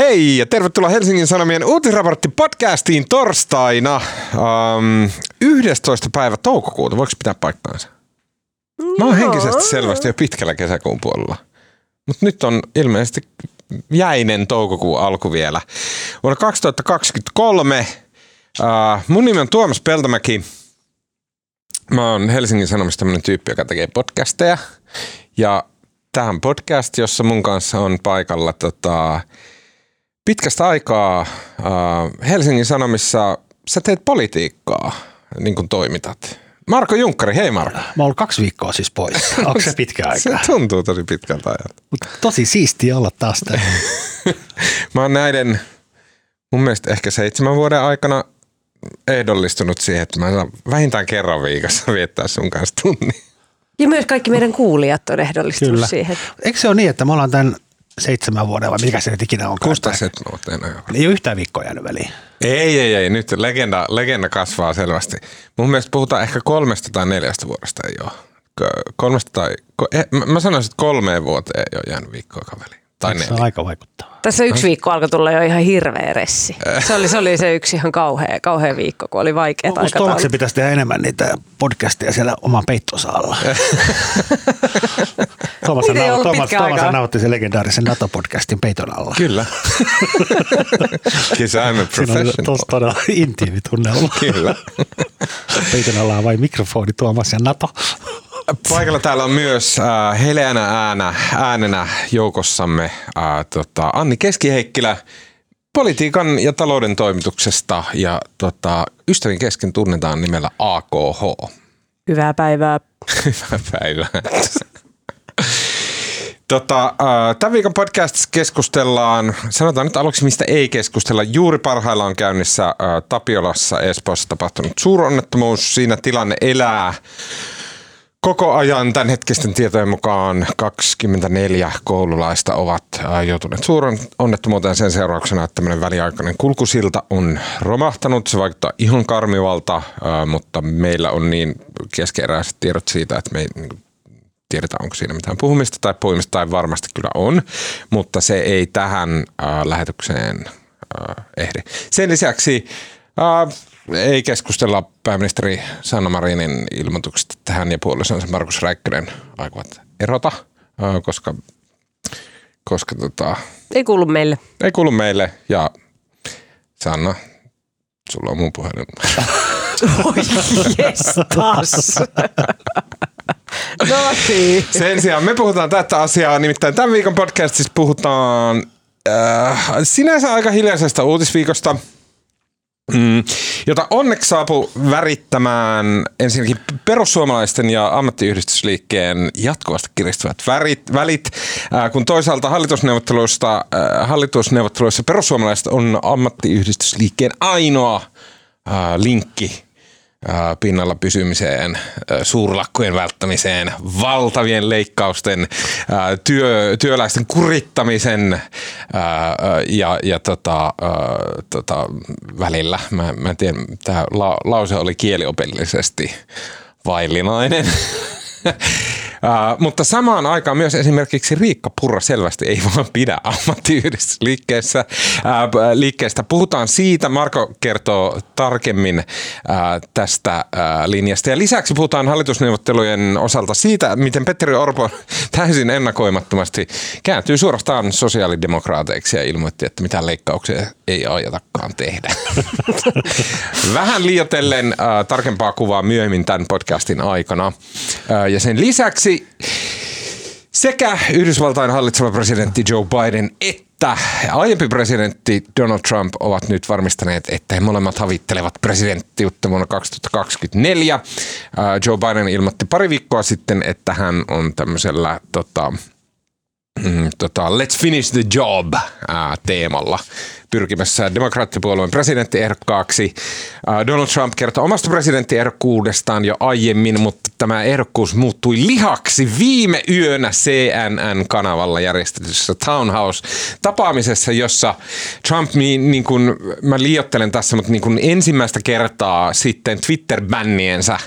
Hei ja tervetuloa Helsingin Sanomien uutisraportti podcastiin torstaina um, 11. päivä toukokuuta. Voiko pitää paikkaansa? Mä oon henkisesti selvästi jo pitkällä kesäkuun puolella. Mutta nyt on ilmeisesti jäinen toukokuun alku vielä. Vuonna 2023 uh, mun nimi on Tuomas Peltomäki. Mä oon Helsingin Sanomista tämmönen tyyppi, joka tekee podcasteja. Ja tähän podcast, jossa mun kanssa on paikalla tota, pitkästä aikaa äh, Helsingin Sanomissa sä teet politiikkaa, niin kuin toimitat. Marko Junkkari, hei Marko. Mä oon kaksi viikkoa siis pois. Onko se pitkä aika? Se tuntuu tosi pitkältä ajalta. Mut tosi siisti olla taas täällä. Mä oon näiden mun mielestä ehkä seitsemän vuoden aikana ehdollistunut siihen, että mä saan vähintään kerran viikossa viettää sun kanssa tunnin. Ja myös kaikki meidän kuulijat on ehdollistunut Kyllä. siihen. Eikö se ole niin, että me ollaan tämän seitsemän vuoden vai mikä se nyt ikinä on? Kusta seitsemän vuotta Ei ole yhtään viikkoa jäänyt väliin. Ei, ei, ei. Nyt legenda, legenda kasvaa selvästi. Mun mielestä puhutaan ehkä kolmesta tai neljästä vuodesta ei ole. Kolmesta tai, eh, mä sanoisin, että kolmeen vuoteen ei ole jäänyt viikkoa väliin. Tai se on aika vaikuttavaa. Tässä yksi viikko alkoi tulla jo ihan hirveä ressi. Se oli se, oli se yksi ihan kauhea, kauhea viikko, kun oli vaikea aikataulut. se pitäisi tehdä enemmän niitä podcasteja siellä oman peittonsa alla. Tuomas, nau, Tuomas, Tuomas nautti sen legendaarisen NATO-podcastin peiton alla. Kyllä. Kyllä I'm a professional. On todella intiimi tunnelma. Kyllä. peiton alla on vain mikrofoni, Tuomas ja NATO. Paikalla täällä on myös äh, heleänä äänä, äänenä joukossamme äh, tota, Anni Keskiheikkilä politiikan ja talouden toimituksesta ja tota, ystävin kesken tunnetaan nimellä AKH. Hyvää päivää. Hyvää päivää. Tota, äh, tämän viikon podcastissa keskustellaan, sanotaan nyt aluksi mistä ei keskustella. Juuri parhaillaan käynnissä äh, Tapiolassa Espoossa tapahtunut suuronnettomuus. Siinä tilanne elää Koko ajan tämän hetkisten tietojen mukaan 24 koululaista ovat joutuneet suuren onnettomuuteen sen seurauksena, että tämmöinen väliaikainen kulkusilta on romahtanut. Se vaikuttaa ihan karmivalta, mutta meillä on niin keskeeräiset tiedot siitä, että me ei niin tiedetä, onko siinä mitään puhumista tai puhumista, tai varmasti kyllä on, mutta se ei tähän lähetykseen ehdi. Sen lisäksi ei keskustella pääministeri Sanna Marinin ilmoituksesta, että hän ja puolisonsa Markus Räikkönen aikovat erota, koska, koska tota, ei kuulu meille. Ei kuulu meille ja Sanna, sulla on mun puhelin. Oi taas. no niin. Sen sijaan me puhutaan tätä asiaa, nimittäin tämän viikon podcastissa puhutaan äh, sinänsä aika hiljaisesta uutisviikosta – Mm, jota onneksi saapui värittämään ensinnäkin perussuomalaisten ja ammattiyhdistysliikkeen jatkuvasti kiristyvät värit, välit, äh, kun toisaalta hallitusneuvotteluista, äh, hallitusneuvotteluissa perussuomalaiset on ammattiyhdistysliikkeen ainoa äh, linkki pinnalla pysymiseen, suurlakkojen välttämiseen, valtavien leikkausten, työ, työläisten kurittamisen ja, ja tota, tota, välillä. Mä, mä en tiedä, tämä la, lause oli kieliopillisesti vaillinainen. Mutta samaan aikaan myös esimerkiksi Riikka Purra selvästi ei vaan pidä ammattiyhdistysliikkeessä. Uh, liikkeestä puhutaan siitä. Marko kertoo tarkemmin tästä linjasta. Ja lisäksi puhutaan hallitusneuvottelujen osalta siitä, miten Petteri Orpo täysin ennakoimattomasti kääntyy suorastaan sosiaalidemokraateiksi ja ilmoitti, että mitään leikkauksia ei ajatakaan tehdä. Vähän liioitellen uh, tarkempaa kuvaa myöhemmin tämän podcastin aikana. Ja sen lisäksi Lisäksi sekä Yhdysvaltain hallitseva presidentti Joe Biden että aiempi presidentti Donald Trump ovat nyt varmistaneet, että he molemmat havittelevat presidenttiutta vuonna 2024. Joe Biden ilmoitti pari viikkoa sitten, että hän on tämmöisellä tota, mm, tota, Let's finish the job ää, teemalla pyrkimässä demokraattipuolueen presidenttiehdokkaaksi. Donald Trump kertoi omasta presidenttiehdokkuudestaan jo aiemmin, mutta tämä ehdokkuus muuttui lihaksi viime yönä CNN-kanavalla järjestetyssä Town House-tapaamisessa, jossa Trump, niin, kuin, mä liiottelen tässä, mutta niin kuin ensimmäistä kertaa sitten Twitter-bänniensä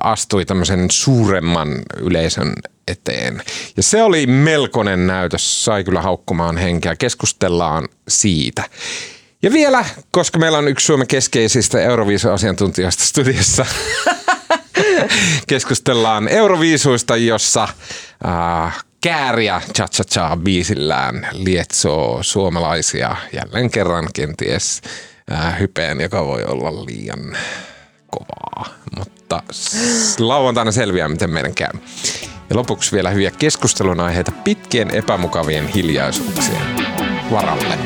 astui tämmöisen suuremman yleisön eteen. Ja se oli melkoinen näytös, sai kyllä haukkumaan henkeä. Keskustellaan siitä. Ja vielä, koska meillä on yksi Suomen keskeisistä Euroviisu-asiantuntijoista studiossa, keskustellaan Euroviisuista, jossa äh, Kääriä cha cha cha biisillään lietsoo suomalaisia jälleen kerran kenties äh, hypeen, joka voi olla liian kovaa. Mutta lauantaina selviää, miten meidän käy. Ja lopuksi vielä hyviä keskustelun aiheita pitkien epämukavien hiljaisuuksien varalle.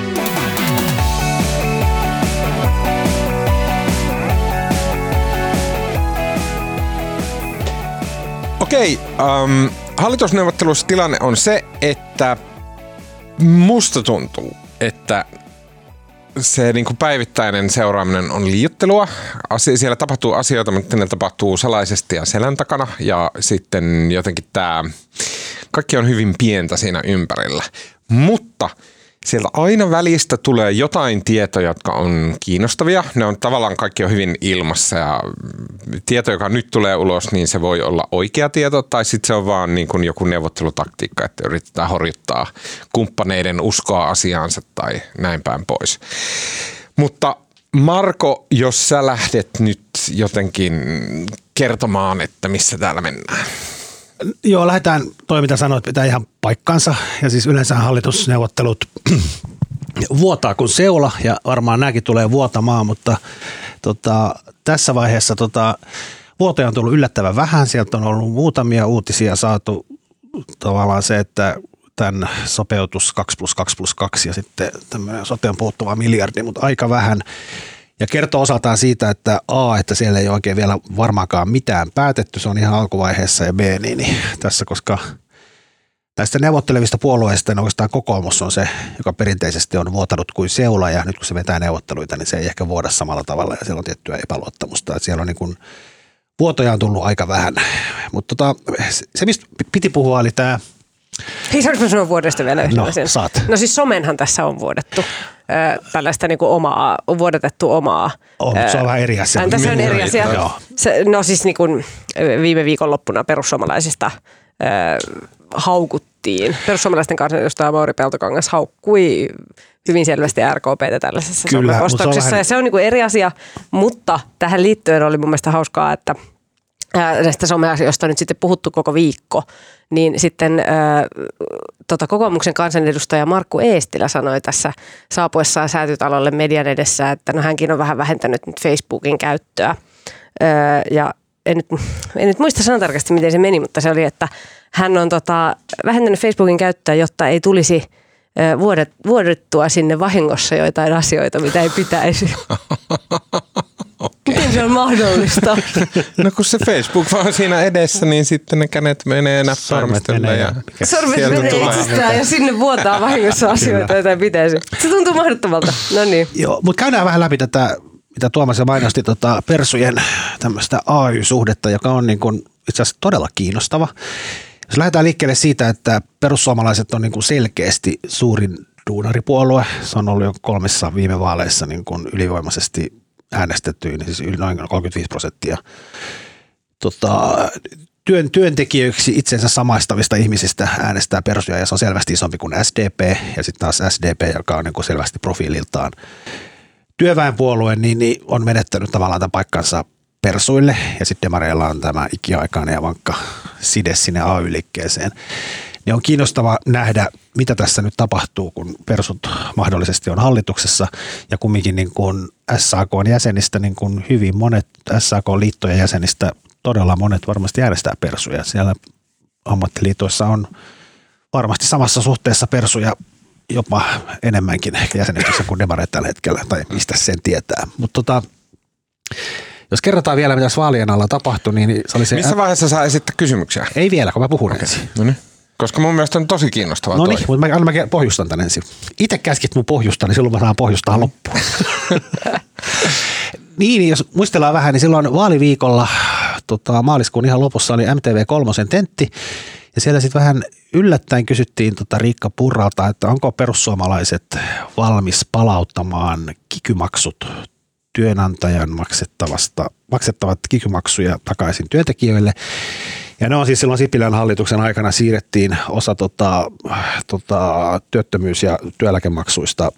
Okei, um, hallitusneuvottelussa tilanne on se, että musta tuntuu, että se niin kuin päivittäinen seuraaminen on liiottelua. Asia, siellä tapahtuu asioita, mutta ne tapahtuu salaisesti ja selän takana. Ja sitten jotenkin tämä, kaikki on hyvin pientä siinä ympärillä. Mutta – sieltä aina välistä tulee jotain tietoja, jotka on kiinnostavia. Ne on tavallaan kaikki on hyvin ilmassa ja tieto, joka nyt tulee ulos, niin se voi olla oikea tieto tai sitten se on vaan niin kuin joku neuvottelutaktiikka, että yritetään horjuttaa kumppaneiden uskoa asiaansa tai näin päin pois. Mutta Marko, jos sä lähdet nyt jotenkin kertomaan, että missä täällä mennään. Joo, lähdetään, toi mitä sanoit, pitää ihan paikkansa. Ja siis yleensä hallitusneuvottelut vuotaa kuin seula ja varmaan nämäkin tulee vuotamaan, mutta tota, tässä vaiheessa tota, vuotoja on tullut yllättävän vähän. Sieltä on ollut muutamia uutisia saatu tavallaan se, että tämän sopeutus 2 plus 2 plus 2 ja sitten tämmöinen soteen puuttuva miljardi, mutta aika vähän ja kertoo osaltaan siitä, että A, että siellä ei oikein vielä varmaankaan mitään päätetty, se on ihan alkuvaiheessa ja B, niin, niin tässä koska Näistä neuvottelevista puolueista niin oikeastaan kokoomus on se, joka perinteisesti on vuotanut kuin seula ja nyt kun se vetää neuvotteluita, niin se ei ehkä vuoda samalla tavalla ja siellä on tiettyä epäluottamusta. Että siellä on niin kuin, vuotoja on tullut aika vähän. Mutta tota, se, mistä piti puhua, oli tämä Hei, saanko sanoa vuodesta vielä yhden no, Saat. No siis somenhan tässä on vuodettu. tällaista niin kuin omaa, vuodetettu omaa. Oh, se on vähän eri asia. Tässä on eri asia. Se, no siis niin kuin viime viikonloppuna perussuomalaisista äh, haukuttiin. Perussuomalaisten kansanedustaja Mauri Peltokangas haukkui hyvin selvästi RKPtä tällaisessa Kyllä, somepostauksessa. Vähän... Ja se on niin kuin eri asia, mutta tähän liittyen oli mun mielestä hauskaa, että – näistä someasioista on nyt sitten puhuttu koko viikko, niin sitten ää, tota, kokoomuksen kansanedustaja Markku Eestilä sanoi tässä saapuessaan säätytalolle median edessä, että no hänkin on vähän vähentänyt nyt Facebookin käyttöä. Ää, ja en nyt, en nyt muista sanan tarkasti, miten se meni, mutta se oli, että hän on tota, vähentänyt Facebookin käyttöä, jotta ei tulisi – vuodet, vuodettua sinne vahingossa joitain asioita, mitä ei pitäisi. okay. Miten se on mahdollista? no kun se Facebook vaan siinä edessä, niin sitten ne känet menee näppäimistellä. Ja Sormet menee itsestään ja sinne vuotaa vahingossa asioita, joita ei pitäisi. Se tuntuu mahdottomalta. No niin. Joo, mutta käydään vähän läpi tätä, mitä Tuomas mainosti, tota, Persujen tämmöistä AY-suhdetta, joka on niin kuin itse asiassa todella kiinnostava. Jos lähdetään liikkeelle siitä, että perussuomalaiset on niin kuin selkeästi suurin duunaripuolue, se on ollut jo kolmessa viime vaaleissa niin kuin ylivoimaisesti äänestetty, niin siis noin 35 prosenttia tota, työn, työntekijöiksi itsensä samaistavista ihmisistä äänestää persuja ja se on selvästi isompi kuin SDP ja sitten taas SDP, joka on niin kuin selvästi profiililtaan työväenpuolue, niin, niin on menettänyt tavallaan tämän paikkansa persuille ja sitten demareilla on tämä ikiaikainen ja vankka side sinne AY-liikkeeseen. Niin on kiinnostava nähdä, mitä tässä nyt tapahtuu, kun persut mahdollisesti on hallituksessa ja kumminkin niin kuin SAK jäsenistä niin kuin hyvin monet SAK-liittojen jäsenistä, todella monet varmasti äänestää persuja. Siellä ammattiliitoissa on varmasti samassa suhteessa persuja jopa enemmänkin ehkä jäsenistössä kuin demareet tällä hetkellä, tai mistä sen tietää. Mutta tota, jos kerrotaan vielä, mitä vaalien alla tapahtui, niin se oli se... Missä vaiheessa saa esittää kysymyksiä? Ei vielä, kun mä puhun okay. ensin. No niin. Koska mun mielestä on tosi kiinnostavaa No niin, mutta mä, mä pohjustan tän ensin. Itse käskit mun pohjustaa, niin silloin mä saan pohjustaa loppuun. niin, jos muistellaan vähän, niin silloin vaaliviikolla tota, maaliskuun ihan lopussa oli MTV3 tentti. Ja siellä sitten vähän yllättäen kysyttiin tota Riikka Purralta, että onko perussuomalaiset valmis palauttamaan kikymaksut työnantajan maksettavasta, maksettavat kikymaksuja takaisin työntekijöille. Ja ne on siis silloin Sipilän hallituksen aikana siirrettiin osa tota, tota, työttömyys- ja työeläkemaksuista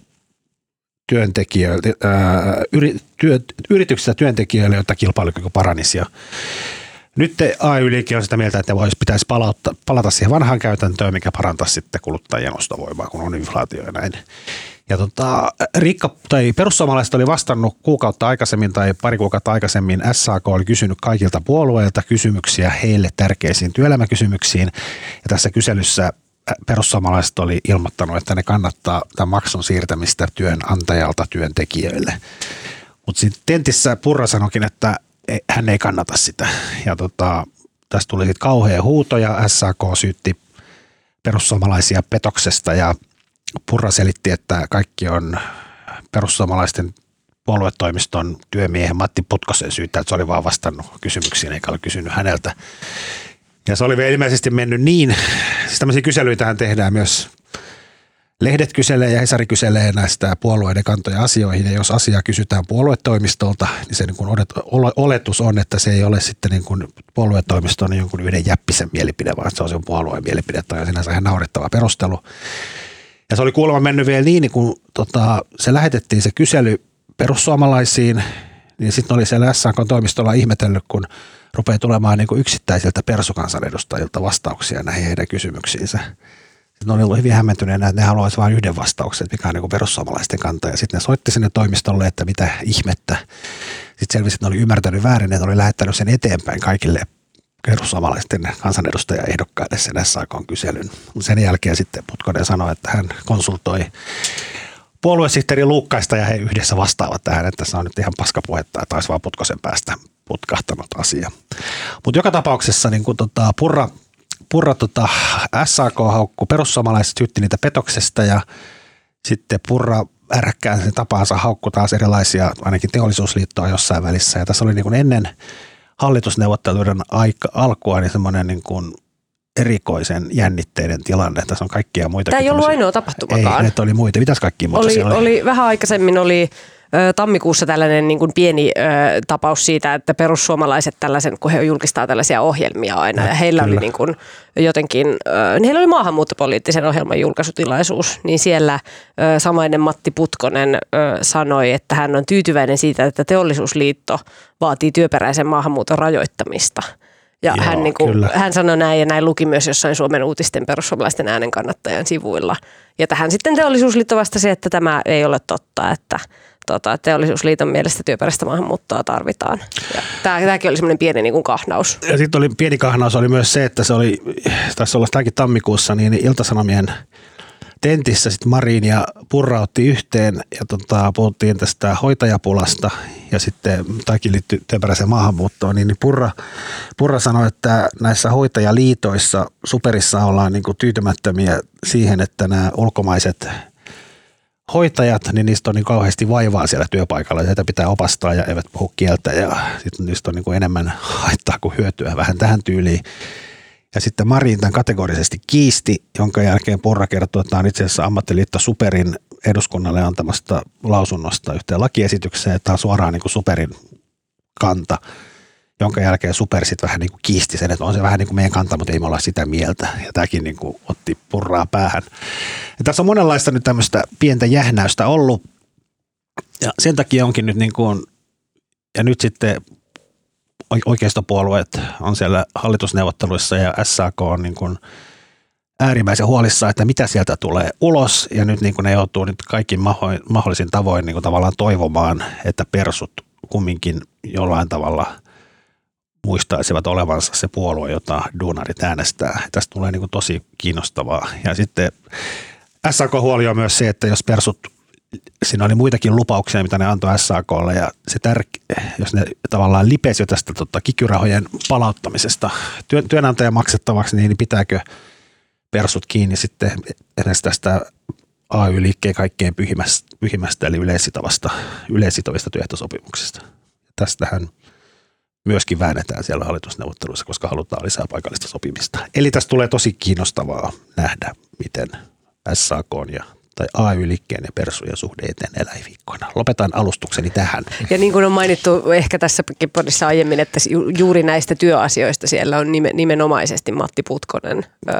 työntekijöille, ää, yri, työ, yrityksistä työntekijöille, jotta kilpailukyky paranisi. Ja nyt AY-liike on sitä mieltä, että voisi, pitäisi palautta, palata siihen vanhaan käytäntöön, mikä parantaisi sitten kuluttajien ostovoimaa, kun on inflaatio ja näin. Ja tota, Rikka, tai perussuomalaiset oli vastannut kuukautta aikaisemmin tai pari kuukautta aikaisemmin. SAK oli kysynyt kaikilta puolueilta kysymyksiä heille tärkeisiin työelämäkysymyksiin. Ja tässä kyselyssä perussuomalaiset oli ilmoittanut, että ne kannattaa tämän maksun siirtämistä työnantajalta työntekijöille. Mutta sitten tentissä Purra sanoikin, että hän ei kannata sitä. Ja tota, tästä tuli sitten kauhea huuto ja SAK syytti perussuomalaisia petoksesta ja Purra selitti, että kaikki on perussuomalaisten puoluetoimiston työmiehen Matti Putkosen syytä, että se oli vaan vastannut kysymyksiin eikä ole kysynyt häneltä. Ja se oli ilmeisesti mennyt niin, siis tämmöisiä kyselyitähän tehdään myös Lehdet kyselee ja Hesari kyselee näistä puolueiden kantoja asioihin ja jos asiaa kysytään puoluetoimistolta, niin se niin kuin oletus on, että se ei ole sitten niin kuin puoluetoimiston jonkun yhden jäppisen mielipide, vaan se on sen puolueen mielipide tai sinänsä ihan naurettava perustelu. Ja se oli kuulemma mennyt vielä niin, niin kun tota, se lähetettiin se kysely perussuomalaisiin, niin sitten oli siellä SAK-toimistolla ihmetellyt, kun rupeaa tulemaan niin kuin yksittäisiltä persukansanedustajilta vastauksia näihin heidän kysymyksiinsä. Sitten ne oli hyvin hämmentyneenä, että ne haluaisivat vain yhden vastauksen, mikä on niin kuin perussuomalaisten kanta. Ja sitten ne soitti sinne toimistolle, että mitä ihmettä. Sitten selvisi, että ne oli ymmärtänyt väärin, että ne oli lähettänyt sen eteenpäin kaikille perussuomalaisten kansanedustajaehdokkaille sen SAK-kyselyn. Sen jälkeen sitten Putkonen sanoi, että hän konsultoi puoluesihteeri Luukkaista ja he yhdessä vastaavat tähän, että se on nyt ihan paskapuhetta, että olisi vaan Putkosen päästä putkahtanut asia. Mutta joka tapauksessa niin kun tota, Purra, Purra tota, SAK haukku perussuomalaiset syytti niitä petoksesta ja sitten Purra ärkkään sen tapaansa haukku taas erilaisia, ainakin teollisuusliittoa jossain välissä. Ja tässä oli niin kuin ennen hallitusneuvotteluiden aika, alkua niin semmoinen niin kuin erikoisen jännitteiden tilanne. Tässä on kaikkia muita. Tämä ei ollut ainoa tapahtumakaan. Ei, että oli muita. Mitäs kaikki muuta oli, oli? oli? Vähän aikaisemmin oli tammikuussa tällainen niin kuin pieni ö, tapaus siitä, että perussuomalaiset tällaisen, kun he julkistaa tällaisia ohjelmia aina ja, heillä kyllä. oli niin kuin jotenkin, ö, heillä oli maahanmuuttopoliittisen ohjelman julkaisutilaisuus, niin siellä ö, samainen Matti Putkonen ö, sanoi, että hän on tyytyväinen siitä, että teollisuusliitto vaatii työperäisen maahanmuuton rajoittamista – ja Joo, hän, niin kuin, hän sanoi näin ja näin luki myös jossain Suomen uutisten perussuomalaisten äänen kannattajan sivuilla. Ja tähän sitten teollisuusliitto vastasi, että tämä ei ole totta, että tota, teollisuusliiton mielestä työperäistä maahanmuuttoa tarvitaan. Ja tämä, tämäkin oli semmoinen pieni niin kuin kahnaus. Ja sitten oli pieni kahnaus oli myös se, että se oli, tässä olla tämäkin tammikuussa, niin Iltasanomien tentissä sitten Marin ja Purra otti yhteen ja tota, puhuttiin tästä hoitajapulasta ja sitten tämäkin liittyy työperäiseen maahanmuuttoon, niin, niin Purra, Purra sanoi, että näissä hoitajaliitoissa superissa ollaan niin tyytymättömiä siihen, että nämä ulkomaiset hoitajat, niin niistä on niin kauheasti vaivaa siellä työpaikalla. Heitä pitää opastaa ja eivät puhu kieltä ja sitten niistä on niin kuin enemmän haittaa kuin hyötyä vähän tähän tyyliin. Ja sitten Marin tämän kategorisesti kiisti, jonka jälkeen Porra kertoi, että tämä on itse asiassa ammattiliitto Superin eduskunnalle antamasta lausunnosta yhteen lakiesitykseen, että tämä on suoraan niin kuin Superin kanta, jonka jälkeen Super sitten vähän niin kuin kiisti sen, että on se vähän niin kuin meidän kanta, mutta ei me olla sitä mieltä. Ja tämäkin niin kuin otti purraa päähän. Ja tässä on monenlaista nyt tämmöistä pientä jähnäystä ollut. Ja sen takia onkin nyt niin kuin, ja nyt sitten oikeistopuolueet on siellä hallitusneuvotteluissa ja SAK on niin kuin äärimmäisen huolissaan, että mitä sieltä tulee ulos ja nyt niin kuin ne joutuu nyt kaikki mahdollisin tavoin niin kuin tavallaan toivomaan, että persut kumminkin jollain tavalla muistaisivat olevansa se puolue, jota duunarit äänestää. Tästä tulee niin kuin tosi kiinnostavaa. Ja sitten SAK huoli on myös se, että jos persut siinä oli muitakin lupauksia, mitä ne antoi SAKlle ja se tärke, jos ne tavallaan lipesi tästä tota, kikyrahojen palauttamisesta työn, työnantajan maksettavaksi, niin pitääkö persut kiinni sitten edes tästä AY-liikkeen kaikkein pyhimmästä, pyhimmästä eli yleissitovasta, yleissitovista työehtosopimuksesta. Tästähän myöskin väännetään siellä hallitusneuvotteluissa, koska halutaan lisää paikallista sopimista. Eli tästä tulee tosi kiinnostavaa nähdä, miten SAK ja tai AY-liikkeen ja persujen suhde etenee lähiviikkoina. Lopetan alustukseni tähän. Ja niin kuin on mainittu ehkä tässäkin podissa aiemmin, että ju- juuri näistä työasioista siellä on nimen- nimenomaisesti Matti Putkonen ö,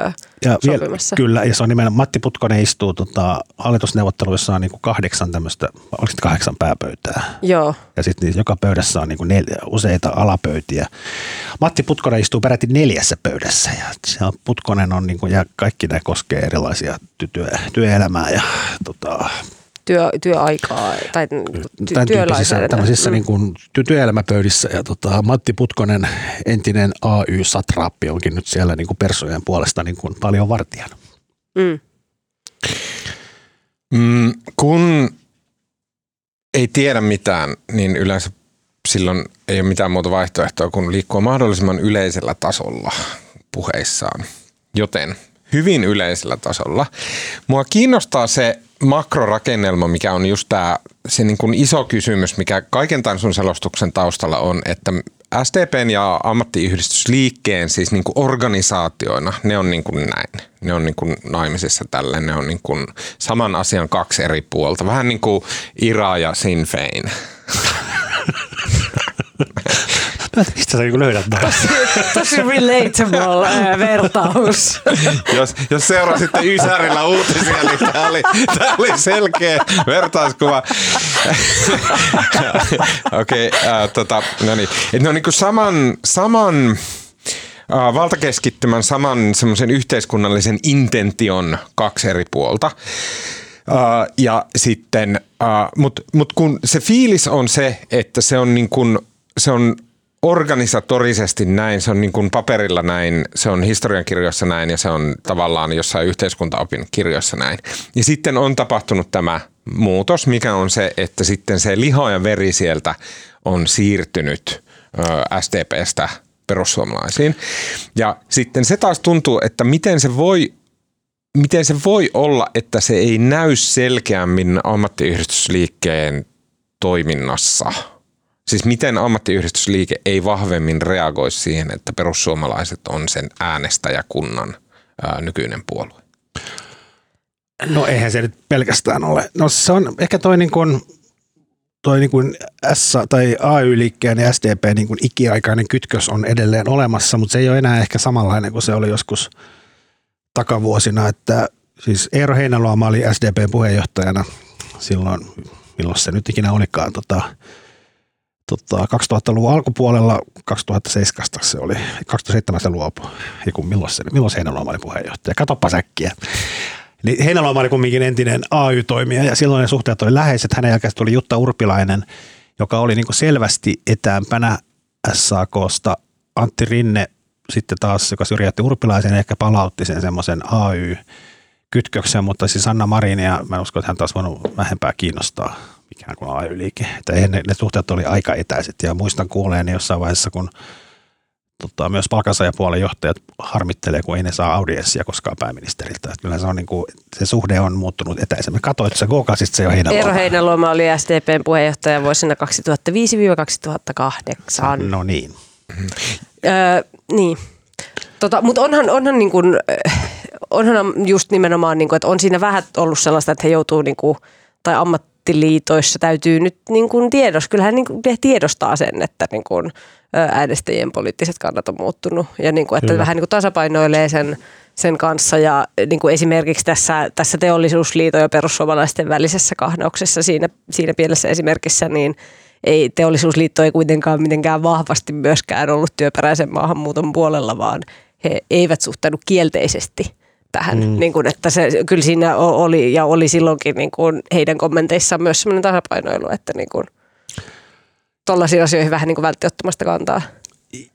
Ja vielä, sopimassa. kyllä, ja se on nimenomaan, Matti Putkonen istuu tota, hallitusneuvotteluissa on niin kuin kahdeksan tämmöistä, oliko kahdeksan pääpöytää? Joo. Ja sitten joka pöydässä on niin kuin neljä, useita alapöytiä. Matti Putkonen istuu peräti neljässä pöydässä ja Putkonen on niin kuin, ja kaikki nämä koskee erilaisia ty- työ, työelämää ja tota, Työ, työaikaa tai ty- tämän tyyppisissä työlainsäädännön. tämmöisissä Mm. niin kuin ty- työelämäpöydissä ja tota, Matti Putkonen, entinen AY-satraappi onkin nyt siellä niin kuin persojen puolesta niin kuin paljon vartijana. Mm. Mm, kun ei tiedä mitään, niin yleensä silloin ei ole mitään muuta vaihtoehtoa kuin liikkua mahdollisimman yleisellä tasolla puheissaan. Joten hyvin yleisellä tasolla. Mua kiinnostaa se makrorakennelma, mikä on just tämä se niin kuin iso kysymys, mikä kaiken tämän sun selostuksen taustalla on, että SDPn ja ammattiyhdistysliikkeen siis niin kuin organisaatioina, ne on niin kuin näin. Ne on niin kuin naimisissa tälle, ne on niin kuin saman asian kaksi eri puolta. Vähän niin kuin Ira ja Sinn Fein. Mistä sä niin löydät nämä? Tosi relatable äh, vertaus. jos, jos seurasitte Ysärillä uutisia, niin tämä oli, tää oli selkeä vertauskuva. Okei, okay, äh, tota, no niin. Et ne on niinku saman, saman äh, valtakeskittymän, saman semmoisen yhteiskunnallisen intention kaksi eri puolta. Uh, ja sitten, uh, mutta mut kun se fiilis on se, että se on, niin kun, se on organisatorisesti näin, se on niin kuin paperilla näin, se on historiankirjoissa näin ja se on tavallaan jossain yhteiskuntaopin kirjoissa näin. Ja sitten on tapahtunut tämä muutos, mikä on se, että sitten se liha ja veri sieltä on siirtynyt ö, SDPstä perussuomalaisiin. Ja sitten se taas tuntuu, että miten se voi miten se voi olla, että se ei näy selkeämmin ammattiyhdistysliikkeen toiminnassa? Siis miten ammattiyhdistysliike ei vahvemmin reagoi siihen, että perussuomalaiset on sen äänestäjäkunnan ää, nykyinen puolue? No eihän se nyt pelkästään ole. No se on ehkä toi niin kuin, toi niin kuin S tai AY-liikkeen ja SDP niin kuin ikiaikainen kytkös on edelleen olemassa, mutta se ei ole enää ehkä samanlainen kuin se oli joskus takavuosina, että siis Eero Heinäluoma oli SDPn puheenjohtajana silloin, milloin se nyt ikinä olikaan, tota, tota, 2000-luvun alkupuolella, 2007 se oli, 2007 se luopui, ja kun milloin, se, milloin Heinäluoma oli puheenjohtaja, katoppa säkkiä. Niin Heinäluoma oli kumminkin entinen AY-toimija ja silloin ne suhteet oli läheiset. Hänen jälkeen tuli Jutta Urpilainen, joka oli niin selvästi etäämpänä SAKsta. Antti Rinne sitten taas, joka syrjäytti Urpilaisen, ehkä palautti sen semmoisen AY-kytköksen, mutta siis Anna Marin ja mä uskon, että hän taas voinut vähempää kiinnostaa mikään kuin AY-liike. Että ne, ne suhteet oli aika etäiset ja muistan kuuleeni jossain vaiheessa, kun tota, myös palkansaajapuolen johtajat harmittelee, kun ei ne saa audienssia koskaan pääministeriltä. Että kyllä se, on niin kuin, se suhde on muuttunut etäisemmin. Katoit se Googlesit se jo Heinäluoma. Eero Heinäluoma oli SDPn puheenjohtaja vuosina 2005-2008. No niin. Öö, niin. Tota, Mutta onhan, onhan, niin kun, onhan just nimenomaan, niin kun, että on siinä vähän ollut sellaista, että he joutuu, niin kun, tai ammattiliitoissa täytyy nyt niin kun tiedos, kyllähän niin he tiedostaa sen, että niin kun, ö, äänestäjien poliittiset kannat on muuttunut ja niin kun, että Kyllä. vähän niin kun tasapainoilee sen, sen kanssa ja niin kuin esimerkiksi tässä, tässä teollisuusliiton ja perussuomalaisten välisessä kahnauksessa siinä, siinä pielessä esimerkissä, niin ei, teollisuusliitto ei kuitenkaan mitenkään vahvasti myöskään ollut työperäisen maahanmuuton puolella, vaan he eivät suhtaudu kielteisesti tähän. Mm. Niin kuin, että se, kyllä siinä oli ja oli silloinkin niin kuin heidän kommenteissaan myös sellainen tasapainoilu, että niin kuin, tollaisiin asioihin vähän niin kuin ottamasta kantaa.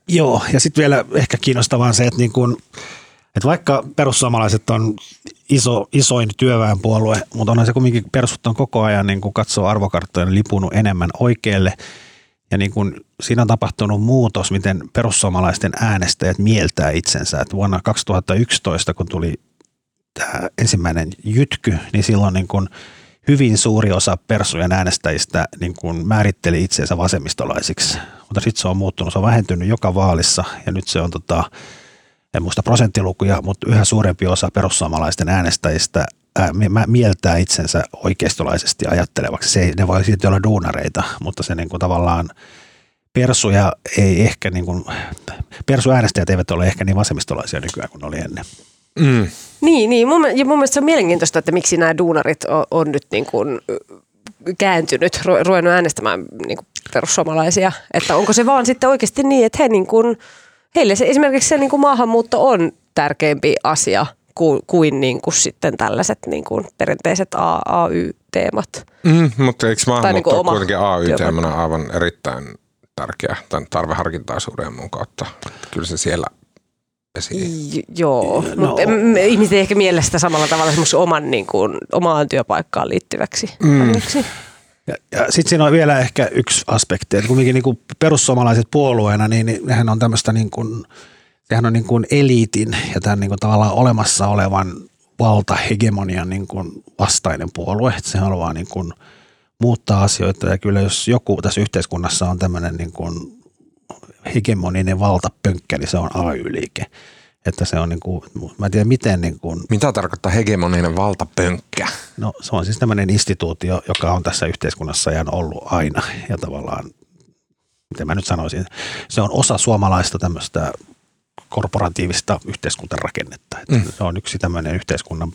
Joo, ja sitten vielä ehkä kiinnostavaa on se, että, niin kun, että vaikka perussuomalaiset on iso, isoin työväenpuolue, mutta onhan se kumminkin perussuot on koko ajan niin kun katsoo arvokarttoja niin lipunut enemmän oikealle. Ja niin kun siinä on tapahtunut muutos, miten perussuomalaisten äänestäjät mieltää itsensä. Että vuonna 2011, kun tuli tämä ensimmäinen jytky, niin silloin niin kun hyvin suuri osa persujen äänestäjistä niin kun määritteli itseensä vasemmistolaisiksi. Mutta sitten se on muuttunut, se on vähentynyt joka vaalissa ja nyt se on tota, en muista prosenttilukuja, mutta yhä suurempi osa perussuomalaisten äänestäjistä ää, mieltää itsensä oikeistolaisesti ajattelevaksi. Se ei, ne voi silti olla duunareita, mutta se niin kuin tavallaan persuja ei ehkä, niin kuin, persuäänestäjät eivät ole ehkä niin vasemmistolaisia nykyään kuin oli ennen. Mm. Niin, niin mun, ja mun mielestä se on mielenkiintoista, että miksi nämä duunarit on, on nyt niin kuin kääntynyt, ruvennut äänestämään niin kuin perussuomalaisia. Että onko se vaan sitten oikeasti niin, että he niin kuin, heille se, esimerkiksi se niin kuin maahanmuutto on tärkeämpi asia kuin, kuin, niin kuin sitten tällaiset niin kuin perinteiset AY-teemat. Mm, mutta eikö maahanmuutto niin kuin kuitenkin AY-teemana aivan erittäin tärkeä tämän tarveharkintaa suuren mun kautta. Kyllä se siellä J- joo, no. mutta ihmiset ei ehkä mielestä samalla tavalla oman, niin kuin, omaan työpaikkaan liittyväksi. Mm. Ja, ja sitten siinä on vielä ehkä yksi aspekti, että kumminkin niin kuin perussuomalaiset puolueena, niin, niin nehän on tämmöistä niin kuin, sehän on niin kuin eliitin ja tämän niin kuin tavallaan olemassa olevan valtahegemonian niin kuin vastainen puolue. Että se haluaa niin kuin muuttaa asioita ja kyllä jos joku tässä yhteiskunnassa on tämmöinen niin kuin hegemoninen valtapönkkä, niin se on AY-liike. Että se on niin kuin, mä en tiedä miten niin kuin, Mitä tarkoittaa hegemoninen valtapönkkä? No se on siis tämmöinen instituutio, joka on tässä yhteiskunnassa ja ollut aina ja tavallaan, miten mä nyt sanoisin, se on osa suomalaista tämmöistä korporatiivista yhteiskuntarakennetta. Että mm. Se on yksi tämmöinen yhteiskunnan,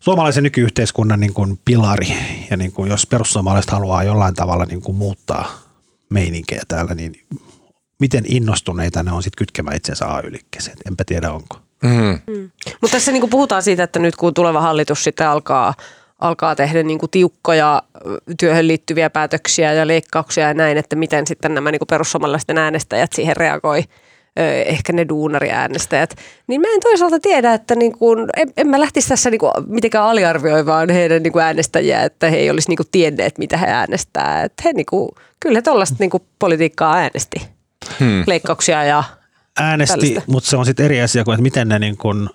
suomalaisen nykyyhteiskunnan niin kuin pilari ja niin kuin jos perussuomalaiset haluaa jollain tavalla niin kuin muuttaa meininkejä täällä, niin miten innostuneita ne on sitten kytkemään itsensä AY-liikkeeseen. Enpä tiedä onko. Mm. Mm. Mutta tässä niinku puhutaan siitä, että nyt kun tuleva hallitus sitten alkaa, alkaa tehdä niinku tiukkoja työhön liittyviä päätöksiä ja leikkauksia ja näin, että miten sitten nämä niinku perussuomalaisten äänestäjät siihen reagoi ehkä ne duunariäänestäjät, niin mä en toisaalta tiedä, että niin kuin, en, en mä lähtisi tässä niin kuin mitenkään aliarvioimaan heidän niin kuin äänestäjiä, että he ei olisi niin kuin tienneet, mitä he äänestää. Että he niin kuin, kyllä he tuollaista niin politiikkaa äänesti hmm. leikkauksia ja Äänesti, tällaista. mutta se on sitten eri asia kuin, että miten ne niin kuin,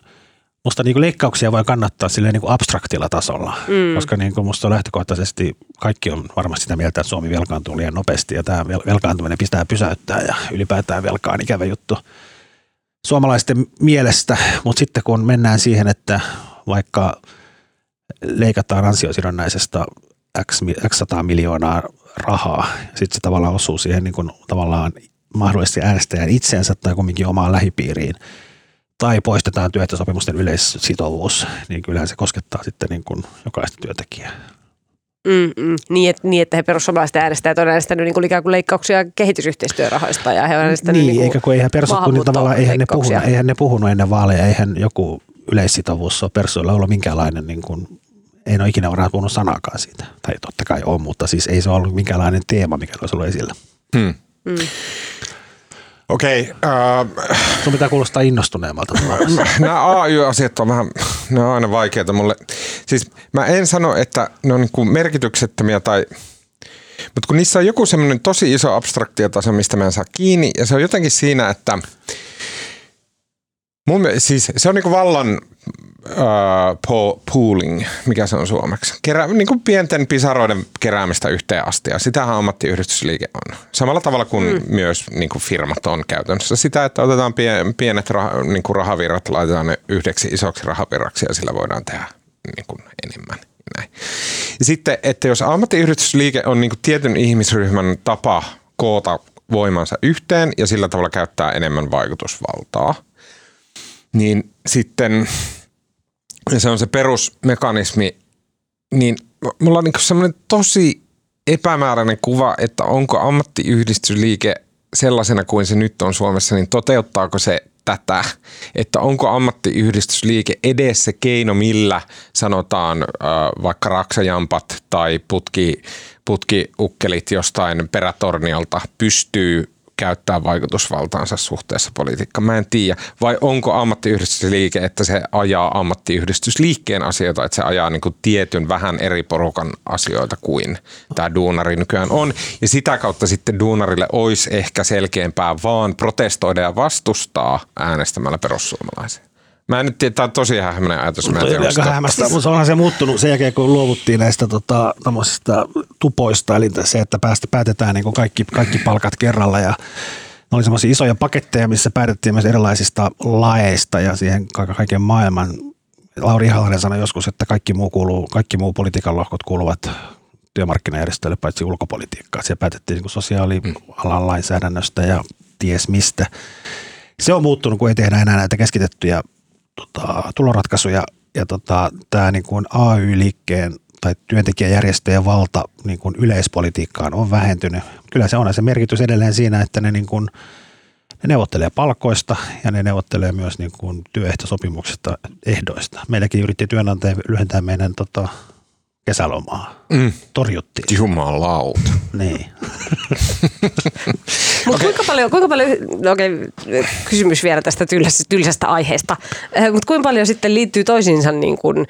musta niin kuin leikkauksia voi kannattaa silleen niin kuin abstraktilla tasolla, mm. koska niin kuin musta lähtökohtaisesti kaikki on varmasti sitä mieltä, että Suomi velkaantuu liian nopeasti ja tämä velkaantuminen pitää pysäyttää ja ylipäätään velkaa on ikävä juttu suomalaisten mielestä, mutta sitten kun mennään siihen, että vaikka leikataan ansiosidonnaisesta X, X 100 miljoonaa rahaa, sitten se tavallaan osuu siihen niin kuin tavallaan mahdollisesti äänestäjän itsensä tai kumminkin omaan lähipiiriin, tai poistetaan työehtosopimusten yleissitovuus, niin kyllähän se koskettaa sitten niin kuin jokaista työntekijää. Mm-mm. Niin, että, niin, että he perussuomalaiset äänestäjät on äänestänyt niin kuin ikään kuin leikkauksia kehitysyhteistyörahoista ja he on äänestänyt niin, niin eikä kun eihän perussuomalaiset niin tavallaan, eihän ne, puhunut, eihän ne puhunut ennen vaaleja, eihän joku yleissitovuus ole perussuilla ollut minkäänlainen niin kuin, ei ole ikinä varmaan puhunut sanakaan siitä. Tai totta kai on, mutta siis ei se ollut minkäänlainen teema, mikä olisi ollut esillä. Hmm. Mm. Okei. Okay, uh, Sun pitää kuulostaa innostuneemmalta. nämä AY-asiat on vähän, ne on aina vaikeita mulle. Siis mä en sano, että ne on niin merkityksettömiä tai mutta kun niissä on joku semmoinen tosi iso abstraktiotaso, mistä mä en saa kiinni, ja se on jotenkin siinä, että mun, siis se on niinku vallan uh, pooling, mikä se on suomeksi. Kerä, niin kuin pienten pisaroiden keräämistä yhteen asti, ja sitähän ammattiyhdistysliike on. Samalla tavalla kuin mm. myös niin kuin firmat on käytännössä sitä, että otetaan pien, pienet rah, niin kuin rahavirrat, laitetaan ne yhdeksi isoksi rahavirraksi, ja sillä voidaan tehdä niin kuin enemmän. Näin. Ja sitten, että jos ammattiyhdistysliike on niin kuin tietyn ihmisryhmän tapa koota voimansa yhteen ja sillä tavalla käyttää enemmän vaikutusvaltaa, niin sitten se on se perusmekanismi, niin mulla on niin semmoinen tosi epämääräinen kuva, että onko ammattiyhdistysliike sellaisena kuin se nyt on Suomessa, niin toteuttaako se tätä, että onko ammattiyhdistysliike edes se keino, millä sanotaan vaikka raksajampat tai putki, putkiukkelit jostain perätornialta pystyy käyttää vaikutusvaltaansa suhteessa politiikkaan. Mä en tiedä. Vai onko ammattiyhdistysliike, että se ajaa ammattiyhdistysliikkeen asioita, että se ajaa niin kuin tietyn vähän eri porukan asioita kuin tämä duunari nykyään on. Ja sitä kautta sitten duunarille olisi ehkä selkeämpää vaan protestoida ja vastustaa äänestämällä perussuomalaisia. Mä en nyt tiedä, tämä on tosi hämmäinen ajatus. Mä en aika hämmästä, mutta onhan se muuttunut sen jälkeen, kun luovuttiin näistä tota, tupoista, eli se, että päästä, päätetään niin kaikki, kaikki palkat kerralla ja ne oli semmoisia isoja paketteja, missä päätettiin myös erilaisista laeista ja siihen kaiken maailman Lauri Ihalainen sanoi joskus, että kaikki muu, kuuluu, kaikki muu politiikan lohkot kuuluvat työmarkkinajärjestöille paitsi ulkopolitiikkaa. Siellä päätettiin niin sosiaalialan lainsäädännöstä ja ties mistä. Se on muuttunut, kun ei tehdä enää näitä keskitettyjä tota, tuloratkaisuja ja tota, tämä niin kuin AY-liikkeen tai työntekijäjärjestöjen valta niin kuin yleispolitiikkaan on vähentynyt. Kyllä se on se merkitys edelleen siinä, että ne, niin kuin, ne neuvottelee palkoista ja ne neuvottelee myös niin kuin työehtosopimuksista ehdoista. Meilläkin yritti työnantaja lyhentää meidän tota, kesälomaa. Mm. Torjuttiin. Jumalauta. Niin. Mutta okay. kuinka paljon, kuinka paljon no okei, kysymys vielä tästä tylsästä, tylsästä aiheesta, Eh, mutta kuinka paljon sitten liittyy toisiinsa niin kuin,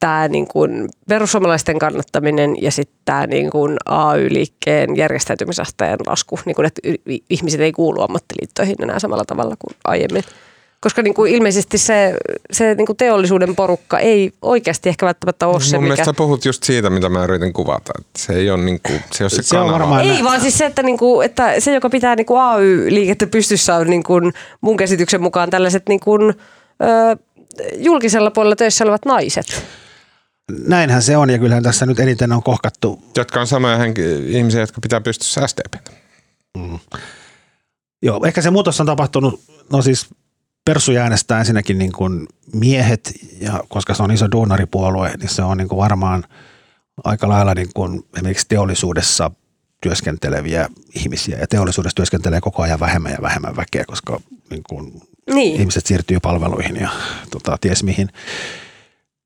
tämä niin kuin perussuomalaisten kannattaminen ja sitten tämä niin kuin AY-liikkeen järjestäytymisasteen lasku, niin kuin, että ihmiset ei kuulu ammattiliittoihin enää samalla tavalla kuin aiemmin. Koska niin kuin ilmeisesti se, se niin kuin teollisuuden porukka ei oikeasti ehkä välttämättä ole se, Mun mikä... mielestä sä puhut just siitä, mitä mä yritin kuvata. Että se ei ole, niinku, se, ei ole se, Se on varmaan- Ei, vaan siis se, että, niinku, että se, joka pitää niinku AY-liikettä pystyssä on niinku mun käsityksen mukaan tällaiset niinku, ö, julkisella puolella töissä olevat naiset. Näinhän se on ja kyllähän tässä nyt eniten on kohkattu Jotka on samoja henki- ihmisiä, jotka pitää pystyssä SDP. Joo, ehkä se muutos on tapahtunut, no siis Perssu äänestää ensinnäkin niin kuin miehet, ja koska se on iso duunaripuolue, niin se on niin kuin varmaan aika lailla niin kuin esimerkiksi teollisuudessa työskenteleviä ihmisiä, ja teollisuudessa työskentelee koko ajan vähemmän ja vähemmän väkeä, koska niin kuin Niin. ihmiset siirtyy palveluihin ja tota, ties mihin.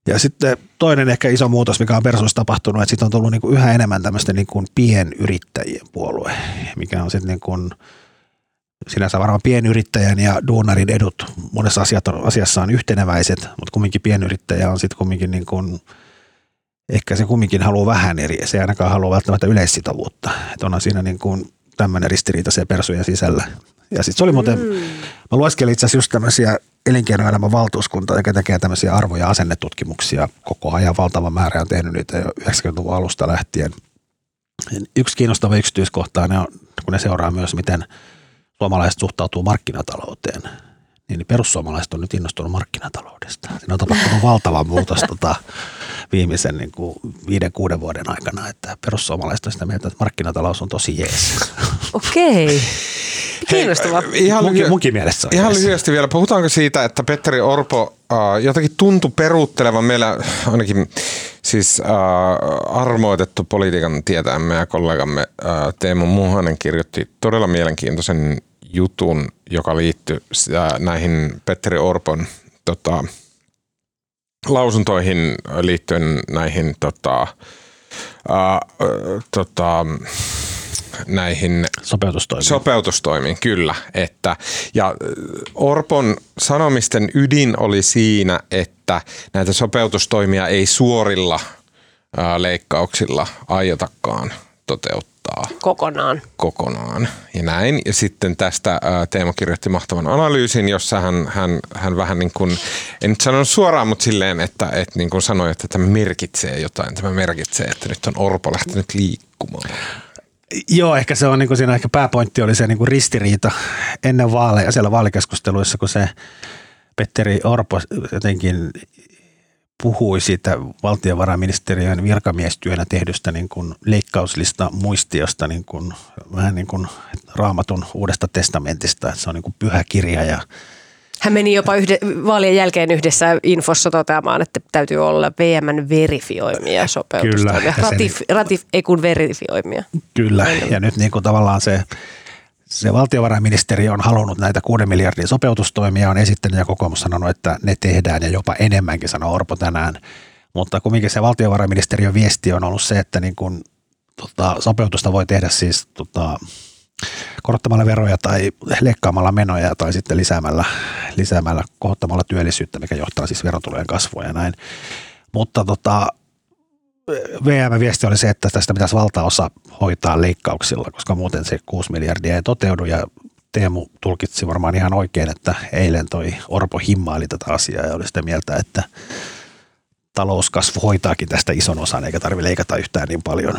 Ja sitten toinen ehkä iso muutos, mikä on Persuissa tapahtunut, että siitä on tullut niin kuin yhä enemmän tämmöistä niin kuin pienyrittäjien puolue, mikä on sitten niin kuin sinänsä varmaan pienyrittäjän ja duunarin edut monessa asiat, asiassa on yhteneväiset, mutta kumminkin pienyrittäjä on sitten kumminkin niin kuin, ehkä se kumminkin haluaa vähän eri, se ei ainakaan halua välttämättä yleissitovuutta. Että onhan siinä niin kuin tämmöinen ristiriita se persujen sisällä. Ja sitten se oli muuten, mm. mä lueskelin itse asiassa just tämmöisiä elinkeinoelämän valtuuskunta, joka tekee tämmöisiä arvo- ja asennetutkimuksia koko ajan valtava määrä on tehnyt niitä jo 90-luvun alusta lähtien. Yksi kiinnostava yksityiskohta on, kun ne seuraa myös, miten suomalaiset suhtautuu markkinatalouteen, niin perussuomalaiset on nyt innostunut markkinataloudesta. Siinä on tapahtunut valtava muutos tota, viimeisen niin kuin viiden, kuuden vuoden aikana, että perussuomalaiset on sitä mieltä, että markkinatalous on tosi jees. Okei. Kiinnostavaa. Ihan, Munkin, lyhy- munkin mielestä se on ihan jees. lyhyesti vielä, puhutaanko siitä, että Petteri Orpo äh, jotenkin tuntui peruuttelevan meillä ainakin siis äh, armoitettu politiikan tietämme ja kollegamme äh, Teemu Muhanen kirjoitti todella mielenkiintoisen jutun, joka liittyi näihin Petteri Orpon tota, lausuntoihin liittyen näihin tota, äh, tota, näihin Sopeutustoimia. Sopeutustoimiin, kyllä. Että, ja Orpon sanomisten ydin oli siinä, että näitä sopeutustoimia ei suorilla ää, leikkauksilla aiotakaan toteuttaa Kokonaan. kokonaan. Ja näin. Ja sitten tästä ää, Teemo kirjoitti mahtavan analyysin, jossa hän, hän, hän vähän niin kuin, en nyt sanonut suoraan, mutta silleen, että, että niin kuin sanoi, että tämä merkitsee jotain. Tämä merkitsee, että nyt on Orpo lähtenyt liikkumaan. Joo, ehkä se on niin kuin siinä ehkä pääpointti oli se niin kuin ristiriita ennen vaaleja siellä vaalikeskusteluissa, kun se Petteri Orpo jotenkin puhui siitä valtiovarainministeriön virkamiestyönä tehdystä niin kuin leikkauslista muistiosta niin kuin, vähän niin kuin raamatun uudesta testamentista, että se on niin kuin pyhä kirja ja Hän meni jopa yhde, vaalien jälkeen yhdessä infossa toteamaan, että täytyy olla VMn verifioimia sopeutustoimia. Kyllä, Ratif, ratif, ei kun verifioimia. Kyllä, ja nyt niin kuin tavallaan se, se valtiovarainministeri on halunnut näitä 6 miljardin sopeutustoimia, on esittänyt ja kokoomus sanonut, että ne tehdään ja jopa enemmänkin, sanoi Orpo tänään. Mutta kumminkin se valtiovarainministeriön viesti on ollut se, että niin kuin, tota, sopeutusta voi tehdä siis tota, korottamalla veroja tai leikkaamalla menoja tai sitten lisäämällä, lisäämällä kohottamalla työllisyyttä, mikä johtaa siis verotulojen kasvua ja näin. Mutta tota, VM-viesti oli se, että tästä pitäisi valtaosa hoitaa leikkauksilla, koska muuten se 6 miljardia ei toteudu ja Teemu tulkitsi varmaan ihan oikein, että eilen toi Orpo himmaili tätä asiaa ja oli sitä mieltä, että talouskasvu hoitaakin tästä ison osan eikä tarvitse leikata yhtään niin paljon.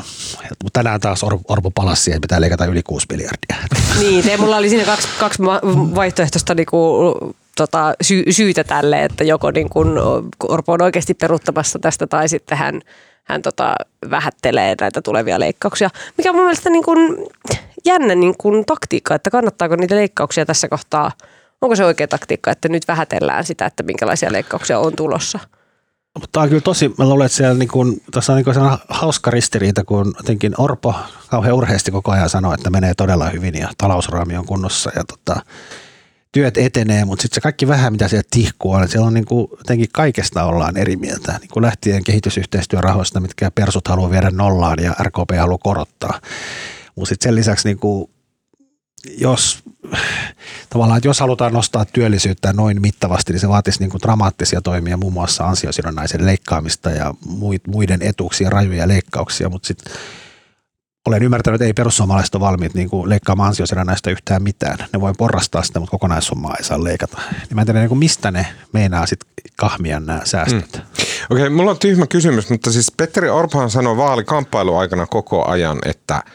Mutta tänään taas Or- Orpo palasi siihen, että pitää leikata yli 6 miljardia. Niin, te, mulla oli siinä kaksi, kaksi vaihtoehtoista niinku tota, sy- syytä tälle, että joko niin kun Orpo on oikeasti peruuttamassa tästä tai sitten hän, hän tota, vähättelee näitä tulevia leikkauksia. Mikä on mun mielestä niin kun jännä niin kun taktiikka, että kannattaako niitä leikkauksia tässä kohtaa. Onko se oikea taktiikka, että nyt vähätellään sitä, että minkälaisia leikkauksia on tulossa? Mutta tämä on kyllä tosi, mä luulen, että siellä niin kuin, tässä on niin kuin hauska ristiriita, kun jotenkin Orpo kauhean urheasti koko ajan sanoo, että menee todella hyvin ja talousraami on kunnossa ja tota, työt etenee, mutta sitten se kaikki vähän, mitä siellä tihkuu että siellä on niin kuin, jotenkin kaikesta ollaan eri mieltä, niin kuin lähtien kehitysyhteistyörahoista, mitkä persut haluaa viedä nollaan ja RKP haluaa korottaa. Mutta sitten sen lisäksi niin kuin, jos tavallaan, että jos halutaan nostaa työllisyyttä noin mittavasti, niin se vaatisi niin kuin dramaattisia toimia, muun muassa ansiosidonnaisen leikkaamista ja muiden etuuksien rajuja leikkauksia, mutta sitten olen ymmärtänyt, että ei perussuomalaiset ole valmiit niin kuin leikkaamaan ansiosidonnaista yhtään mitään. Ne voi porrastaa sitä, mutta kokonaissummaa ei saa leikata. Niin mä en tiedä, niin kuin mistä ne meinaa sitten kahmia nämä säästöt. Mm. Okei, okay, mulla on tyhmä kysymys, mutta siis Petteri Orphan sanoi vaalikamppailu aikana koko ajan, että –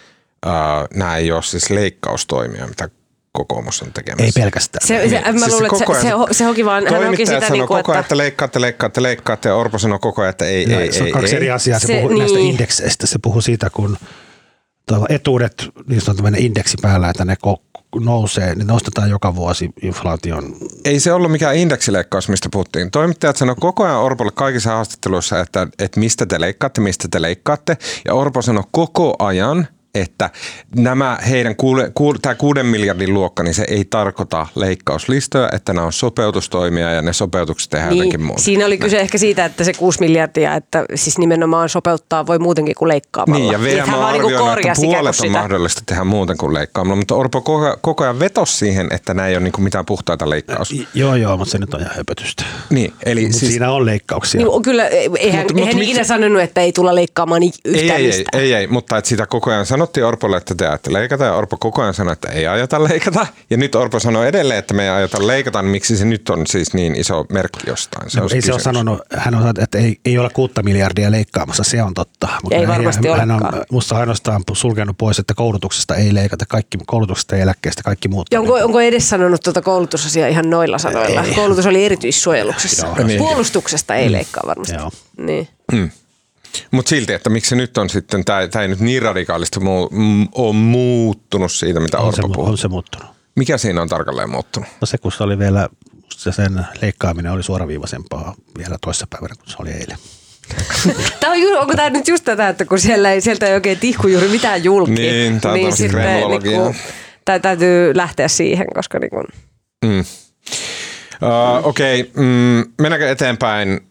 Uh, nämä ei ole siis leikkaustoimia, mitä kokoomus on tekemässä. Ei pelkästään. Se, se, mä siis luulen, että se, se, se hoki vaan, hän hoki sitä niin kuin, koko ajan, että... leikkaatte, leikkaatte, leikkaatte ja Orpo sanoo koko ajan, että ei, no, ei, Se on ei, kaksi ei. eri asiaa. Se, se puhuu niin. näistä indekseistä. Se puhuu siitä, kun etuudet, niin on tämmöinen indeksi päällä, että ne nousee, niin nostetaan joka vuosi inflaation. Ei se ollut mikään indeksileikkaus, mistä puhuttiin. Toimittajat sanoi koko ajan Orpolle kaikissa haastatteluissa, että, että mistä te leikkaatte, mistä te leikkaatte. Ja Orpo sanoi koko ajan – että nämä heidän kuule, kuule, tämä kuuden miljardin luokka, niin se ei tarkoita leikkauslistoja, että nämä on sopeutustoimia ja ne sopeutukset tehdään niin, jotenkin muuta. Siinä oli kyse Näin. ehkä siitä, että se 6 miljardia, että siis nimenomaan sopeuttaa voi muutenkin kuin leikkaamalla. Niin, ja VM on niinku arvioinut, että puolet on mahdollista tehdä muuten kuin leikkaamalla, mutta Orpo koko, koko ajan vetosi siihen, että nämä ei ole niinku mitään puhtaita leikkaus. Joo, joo, mutta se nyt on ihan höpötystä. Niin, eli siis, siinä on leikkauksia. Niin, kyllä, eihän, mut, eihän mut, ikinä sanonut, että ei tulla leikkaamaan yhtään ei, ei, ei, ei, ei, mutta että sitä koko ajan sanottiin Orpolle, että te ajatte leikata ja Orpo koko ajan sanoi, että ei ajata leikata. Ja nyt Orpo sanoi edelleen, että me ei ajata leikata, niin miksi se nyt on siis niin iso merkki jostain? Se no, ei se ole sanonut, hän on sanonut, että ei, ei ole kuutta miljardia leikkaamassa, se on totta. Mutta ei varmasti hän, hän on musta ainoastaan sulkenut pois, että koulutuksesta ei leikata, kaikki koulutuksesta ja eläkkeestä, kaikki muut. Onko, onko edes sanonut tuota koulutusasiaa ihan noilla sanoilla? Ei. Koulutus oli erityissuojeluksessa. Joo, niin. Puolustuksesta ei mm. leikkaa varmasti. Joo. Niin. Hmm. Mutta silti, että miksi se nyt on sitten, tämä ei nyt niin radikaalisti muu, ole muuttunut siitä, mitä on Orpo se, puhuu. On se muuttunut. Mikä siinä on tarkalleen muuttunut? No se, kun se oli vielä, se sen leikkaaminen oli suoraviivaisempaa vielä toissa päivänä, kun se oli eilen. tämä on, onko tämä nyt just tätä, että kun siellä ei, sieltä ei oikein tihku juuri mitään julki, niin, tämä niin sitten niin kuin, täytyy lähteä siihen, koska niin kuin... mm. Uh, Okei, okay. mm, mennäänkö eteenpäin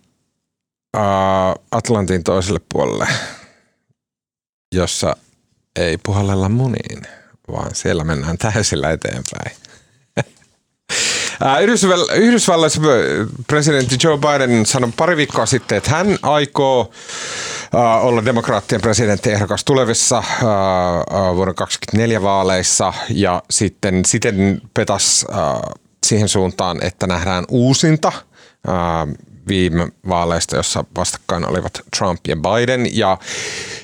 Atlantin toiselle puolelle, jossa ei puhallella muniin, vaan siellä mennään täysillä eteenpäin. Yhdysvalloissa presidentti Joe Biden sanoi pari viikkoa sitten, että hän aikoo olla demokraattien presidenttiehdokas tulevissa vuoden 2024 vaaleissa ja sitten siten petas siihen suuntaan, että nähdään uusinta viime vaaleista, jossa vastakkain olivat Trump ja Biden. Ja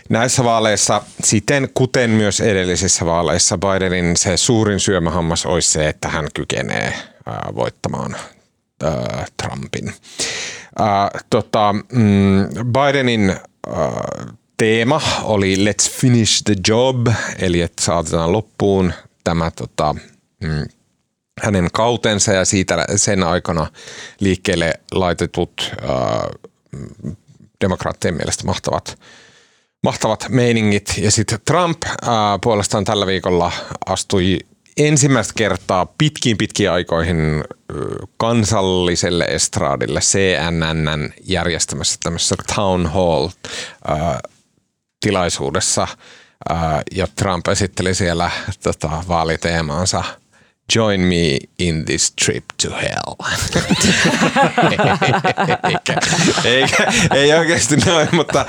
näissä vaaleissa, siten kuten myös edellisissä vaaleissa, Bidenin se suurin syömähammas olisi se, että hän kykenee voittamaan Trumpin. Ää, tota, mm, Bidenin ää, teema oli Let's finish the job, eli että saatetaan loppuun tämä tota, mm, hänen kautensa ja siitä sen aikana liikkeelle laitetut äh, demokraattien mielestä mahtavat, mahtavat meiningit. Ja sitten Trump äh, puolestaan tällä viikolla astui ensimmäistä kertaa pitkiin pitkiin aikoihin äh, kansalliselle estraadille CNN järjestämässä tämmöisessä town hall äh, tilaisuudessa. Ja Trump esitteli siellä tota, vaaliteemaansa – join me in this trip to hell. eikä, eikä, ei oikeasti noin, mutta,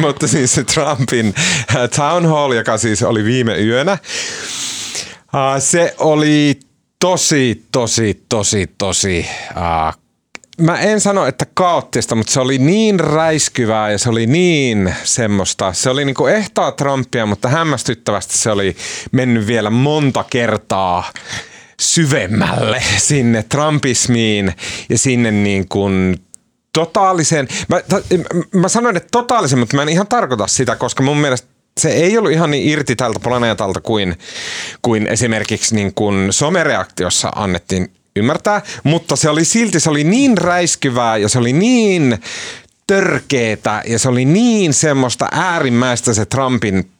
mutta siis se Trumpin äh, town hall, joka siis oli viime yönä, äh, se oli tosi, tosi, tosi, tosi uh, mä en sano, että kaoottista, mutta se oli niin räiskyvää ja se oli niin semmoista. Se oli niinku ehtaa Trumpia, mutta hämmästyttävästi se oli mennyt vielä monta kertaa syvemmälle sinne Trumpismiin ja sinne niin kuin totaalisen, mä, mä sanoin, että totaalisen, mutta mä en ihan tarkoita sitä, koska mun mielestä se ei ollut ihan niin irti tältä planeetalta kuin, kuin esimerkiksi niin kuin somereaktiossa annettiin ymmärtää, mutta se oli silti, se oli niin räiskyvää ja se oli niin törkeetä ja se oli niin semmoista äärimmäistä se Trumpin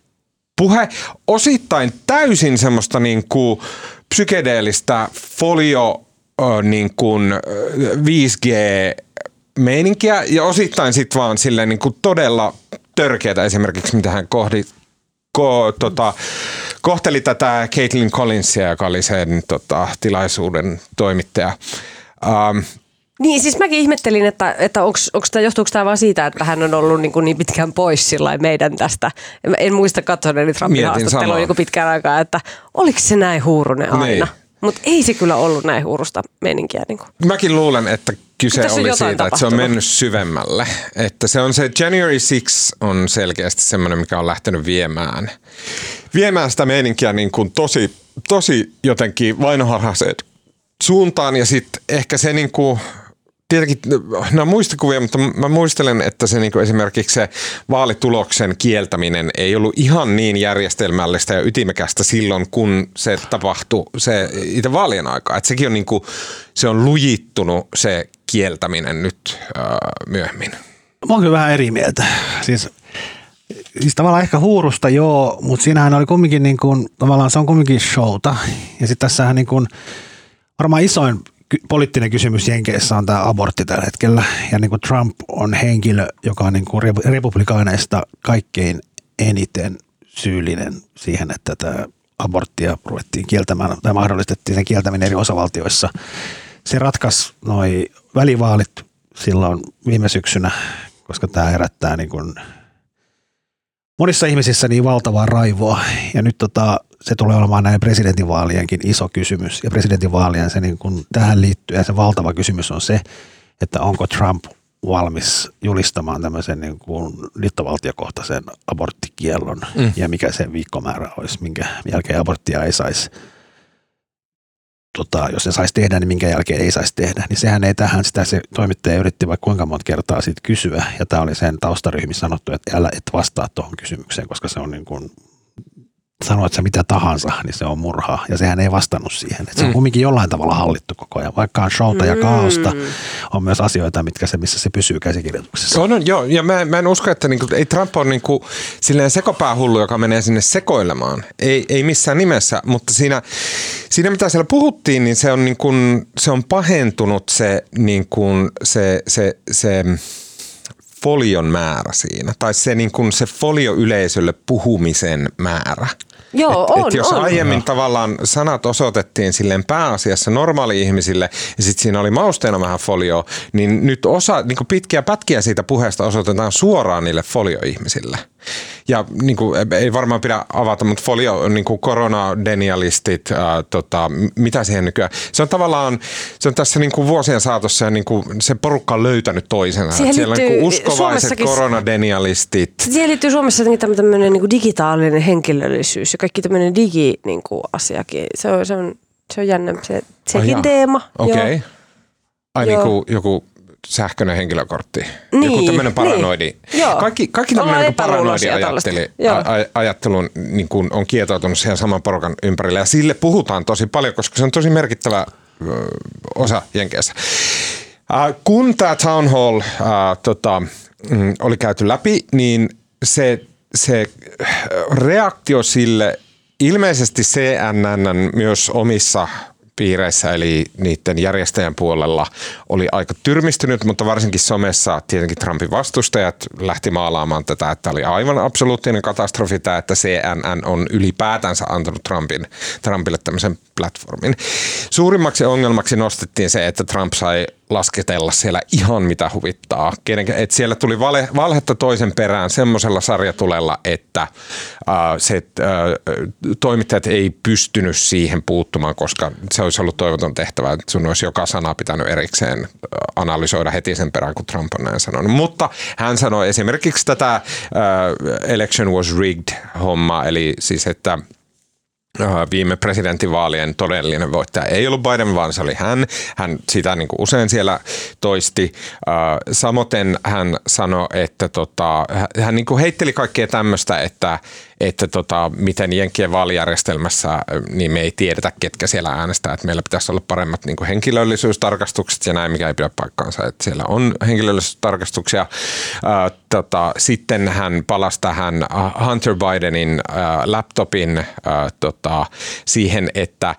puhe, osittain täysin semmoista niin kuin psykedeellistä folio niin kuin 5G meininkiä ja osittain sitten vaan silleen niin kuin todella törkeätä esimerkiksi, mitä hän kohdi, ko, tota, kohteli tätä Caitlin Collinsia, joka oli sen tota, tilaisuuden toimittaja. Um, niin, siis mäkin ihmettelin, että, että onks, onks tämä, johtuuko tämä vaan siitä, että hän on ollut niin, kuin niin pitkään pois meidän tästä. En muista katsoneeni Trumpin haastattelua niin pitkään aikaa, että oliko se näin huurunen aina. Niin. Mutta ei se kyllä ollut näin huurusta meninkiä. Niin kuin. Mäkin luulen, että kyse oli siitä, tapahtunut. että se on mennyt syvemmälle. Että se on se January 6 on selkeästi semmoinen, mikä on lähtenyt viemään, viemään sitä meininkiä niin kuin tosi, tosi jotenkin vainoharhaiseen suuntaan. Ja sitten ehkä se niin kuin tietenkin nämä muistikuvia, mutta mä muistelen, että se niin esimerkiksi se vaalituloksen kieltäminen ei ollut ihan niin järjestelmällistä ja ytimekästä silloin, kun se tapahtui se itse vaalien aikaa. Että sekin on, niin kuin, se on lujittunut se kieltäminen nyt äh, myöhemmin. Mä oon kyllä vähän eri mieltä. Siis, siis tavallaan ehkä huurusta joo, mutta siinähän oli kumminkin niin kuin, tavallaan se on kumminkin showta. Ja sitten tässähän niin kuin, varmaan isoin poliittinen kysymys Jenkeissä on tämä abortti tällä hetkellä. Ja niin kuin Trump on henkilö, joka on niin kuin republikaaneista kaikkein eniten syyllinen siihen, että tämä aborttia ruvettiin kieltämään tai mahdollistettiin sen kieltäminen eri osavaltioissa. Se ratkaisi noin välivaalit silloin viime syksynä, koska tämä herättää niin kuin monissa ihmisissä niin valtavaa raivoa. Ja nyt tota, se tulee olemaan näin presidentinvaalienkin iso kysymys. Ja presidentinvaalien se niin kun tähän liittyy ja se valtava kysymys on se, että onko Trump valmis julistamaan tämmöisen niin kuin liittovaltiokohtaisen aborttikiellon mm. ja mikä se viikkomäärä olisi, minkä jälkeen aborttia ei saisi tota, jos se saisi tehdä, niin minkä jälkeen ei saisi tehdä. Niin sehän ei tähän, sitä se toimittaja yritti vaikka kuinka monta kertaa siitä kysyä. Ja tämä oli sen taustaryhmissä sanottu, että älä et vastaa tuohon kysymykseen, koska se on niin kuin sanoit se mitä tahansa, niin se on murha. Ja sehän ei vastannut siihen. Et se on mm. kumminkin jollain tavalla hallittu koko ajan. Vaikka on showta ja mm. kaaosta, on myös asioita, mitkä se, missä se pysyy käsikirjoituksessa. On, on joo. Ja mä, mä en usko, että niinku, ei Trump ole niinku, silleen sekopäähullu, joka menee sinne sekoilemaan. Ei, ei missään nimessä, mutta siinä, siinä mitä siellä puhuttiin, niin se on, niinku, se on pahentunut se, niinku, se, se, se, se folion määrä siinä, tai se, niin kuin se folio yleisölle puhumisen määrä. Joo, et, on, et jos on. aiemmin tavallaan sanat osoitettiin silleen pääasiassa normaali-ihmisille ja sitten siinä oli mausteena vähän folio, niin nyt osa, niin pitkiä pätkiä siitä puheesta osoitetaan suoraan niille folioihmisille. Ja niin kuin, ei varmaan pidä avata, mutta folio on niin kuin koronadenialistit, ää, tota, mitä siihen nykyään. Se on tavallaan, se on tässä niin kuin vuosien saatossa ja niin kuin se porukka on löytänyt toisensa. Siihen Siellä on niin uskovaiset koronadenialistit. Siihen liittyy Suomessa tämmöinen niin kuin digitaalinen henkilöllisyys ja kaikki tämmöinen digi-asiakin. Niin se on, se on, se on jännä, se, sekin oh, teema. Okei. Okay. Ai niin kuin joku sähköinen henkilökortti. Niin, Joku tämmöinen paranoidi. Niin. Kaikki, kaikki tämmöinen niin paranoidi ajatteli, a, ajattelun niin kuin on kietoutunut siihen saman porukan ympärille. Ja sille puhutaan tosi paljon, koska se on tosi merkittävä osa Jenkeissä. Äh, kun tämä Town Hall äh, tota, mm, oli käyty läpi, niin se, se reaktio sille ilmeisesti CNN myös omissa piireissä eli niiden järjestäjän puolella oli aika tyrmistynyt, mutta varsinkin somessa tietenkin Trumpin vastustajat lähti maalaamaan tätä, että oli aivan absoluuttinen katastrofi tämä, että CNN on ylipäätänsä antanut Trumpin, Trumpille tämmöisen platformin. Suurimmaksi ongelmaksi nostettiin se, että Trump sai lasketella siellä ihan mitä huvittaa. Et siellä tuli vale, valhetta toisen perään semmoisella sarjatulella, että äh, se, äh, toimittajat ei pystynyt siihen puuttumaan, koska se olisi ollut toivoton tehtävä, että sun olisi joka sana pitänyt erikseen äh, analysoida heti sen perään, kun Trump on näin sanonut. Mutta hän sanoi esimerkiksi tätä äh, election was rigged homma, eli siis että viime presidentinvaalien todellinen voittaja ei ollut Biden, vaan se oli hän. Hän sitä niin kuin usein siellä toisti. Äh, samoin hän sanoi, että tota, hän niin kuin heitteli kaikkea tämmöistä, että, että tota, miten Jenkkien vaalijärjestelmässä äh, niin me ei tiedetä, ketkä siellä äänestää. Että meillä pitäisi olla paremmat niin kuin henkilöllisyystarkastukset ja näin, mikä ei pidä paikkaansa. Että siellä on henkilöllisyystarkastuksia. Äh, tota, sitten hän palasi tähän Hunter Bidenin äh, laptopin äh, tota, siihen, että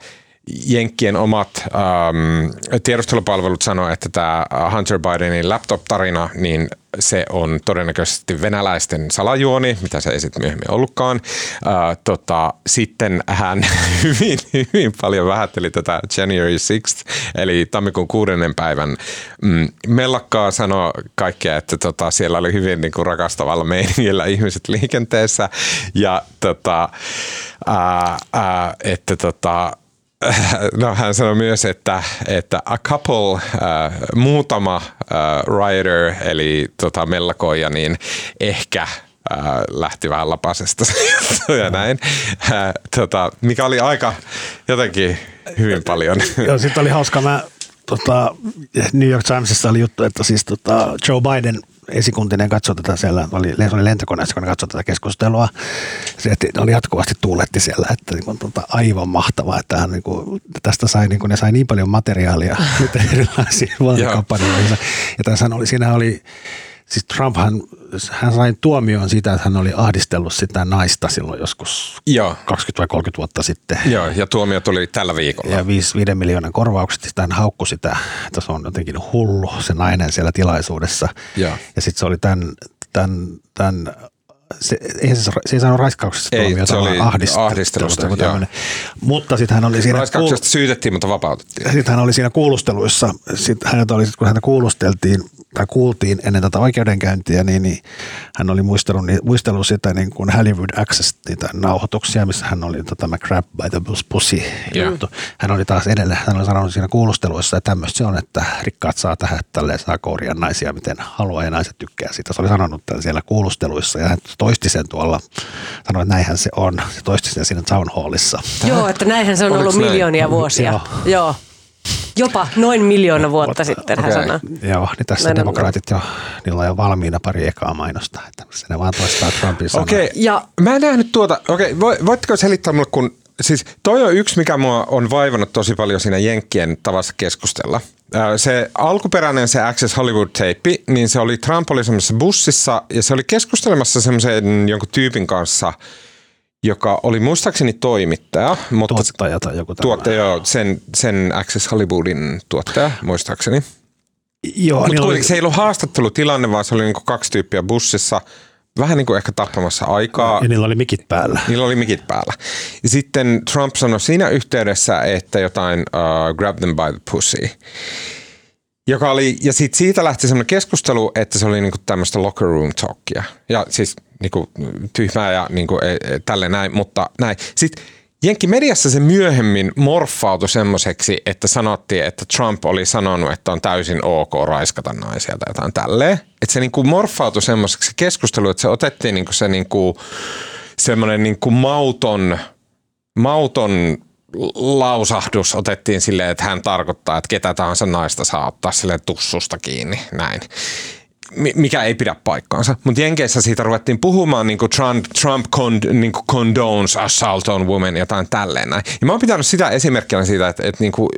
Jenkkien omat ähm, tiedustelupalvelut sanoivat, että tämä Hunter Bidenin laptop-tarina, niin se on todennäköisesti venäläisten salajuoni, mitä se ei sitten myöhemmin ollutkaan. Äh, tota, sitten hän hyvin, hyvin paljon vähätteli tätä January 6 eli tammikuun kuudennen päivän mm, mellakkaa sanoi kaikkea, että tota, siellä oli hyvin niin kuin rakastavalla meiningillä ihmiset liikenteessä ja tota, ää, ää, että tota, No hän sanoi myös, että, että a couple, uh, muutama uh, rider, eli tota, mellakoija, niin ehkä uh, lähti vähän lapasesta ja näin, uh, tota, mikä oli aika jotenkin hyvin paljon. Joo, sitten oli hauska. Mä, tota, New York Timesissa oli juttu, että siis tota, Joe Biden – esikuntinen katsoi tätä siellä, oli, oli lentokoneessa, kun ne katsoi tätä keskustelua. Se oli jatkuvasti tuuletti siellä, että niin kuin, tota, aivan mahtavaa, että hän, niin kuin, tästä sai, niin kuin, ne sai niin paljon materiaalia nyt erilaisiin vaalikampanjoihin. Ja tässä oli, siinä oli, siis Trump hän, hän sai tuomioon siitä, että hän oli ahdistellut sitä naista silloin joskus Joo. 20 vai 30 vuotta sitten. Joo, ja tuomio tuli tällä viikolla. Ja 5, 5 miljoonan korvaukset, sitten hän haukkui sitä, että se on jotenkin hullu se nainen siellä tilaisuudessa. Joo. Ja sitten se oli tämän, tämän, tämän se, ei se, se ei saanut raiskauksesta ei, tuomiota, se oli ahdistelusta. Mutta sitten hän oli siinä... Raiskauksesta kuul... syytettiin, mutta vapautettiin. Sitten hän oli siinä kuulusteluissa, sitten hänet oli, kun häntä kuulusteltiin, tai kuultiin ennen tätä oikeudenkäyntiä, niin, niin hän oli muistellut, niin, muistellut sitä niin kuin Hollywood Access, niitä nauhoituksia, missä hän oli tota, tämä Crab by the Pussy yeah. juttu. Hän oli taas edelleen, hän oli sanonut siinä kuulusteluissa, että tämmöistä se on, että rikkaat saa tähän tälleen saa kouria naisia, miten haluaa ja naiset tykkää siitä. Se oli sanonut tämän siellä kuulusteluissa ja hän toisti sen tuolla, sanoi, että näinhän se on. Se toisti sen siinä Town Hallissa. Joo, että näinhän se on Oliko ollut miljoonia vuosia. Joo. Joo. Jopa noin miljoona vuotta Mutta, sitten okay. hän sanoi. Joo, niin tässä Näin demokraatit jo, niillä on jo valmiina pari ekaa mainosta, että se ne vaan toistaa Trumpin sanoa. Okei, okay. ja mä en nähnyt tuota, okei, okay, voitteko selittää mulle, kun siis toi on yksi, mikä mua on vaivannut tosi paljon siinä Jenkkien tavassa keskustella. Se alkuperäinen se Access Hollywood-teippi, niin se oli Trump oli semmoisessa bussissa ja se oli keskustelemassa semmoisen jonkun tyypin kanssa – joka oli muistaakseni toimittaja. Mutta tuottaja tai joku tuottaja, joo, sen, sen Access Hollywoodin tuottaja, muistaakseni. Joo, Mutta kuitenkin oli... se ei ollut haastattelutilanne, vaan se oli niinku kaksi tyyppiä bussissa, vähän niin kuin ehkä tappamassa aikaa. Ja niillä oli mikit päällä. Niillä oli mikit päällä. Ja sitten Trump sanoi siinä yhteydessä, että jotain uh, grab them by the pussy. Joka oli, ja sit siitä lähti semmoinen keskustelu, että se oli niinku tämmöistä locker room talkia. Ja siis niinku tyhmää ja niinku, e, e, tälle näin, mutta näin. Sitten Jenkki mediassa se myöhemmin morfautui semmoiseksi, että sanottiin, että Trump oli sanonut, että on täysin ok raiskata naisia tai jotain tälleen. Että se niinku morfautui semmoiseksi keskustelu, että se otettiin niinku se niinku, semmoinen niinku mauton, mauton lausahdus otettiin silleen, että hän tarkoittaa, että ketä tahansa naista saa ottaa sille tussusta kiinni, näin mikä ei pidä paikkaansa. Mutta Jenkeissä siitä ruvettiin puhumaan niin kuin Trump, Trump con, niin kuin condones assault on women, jotain tälleen näin. Ja mä oon pitänyt sitä esimerkkinä siitä, että, että, niin kuin,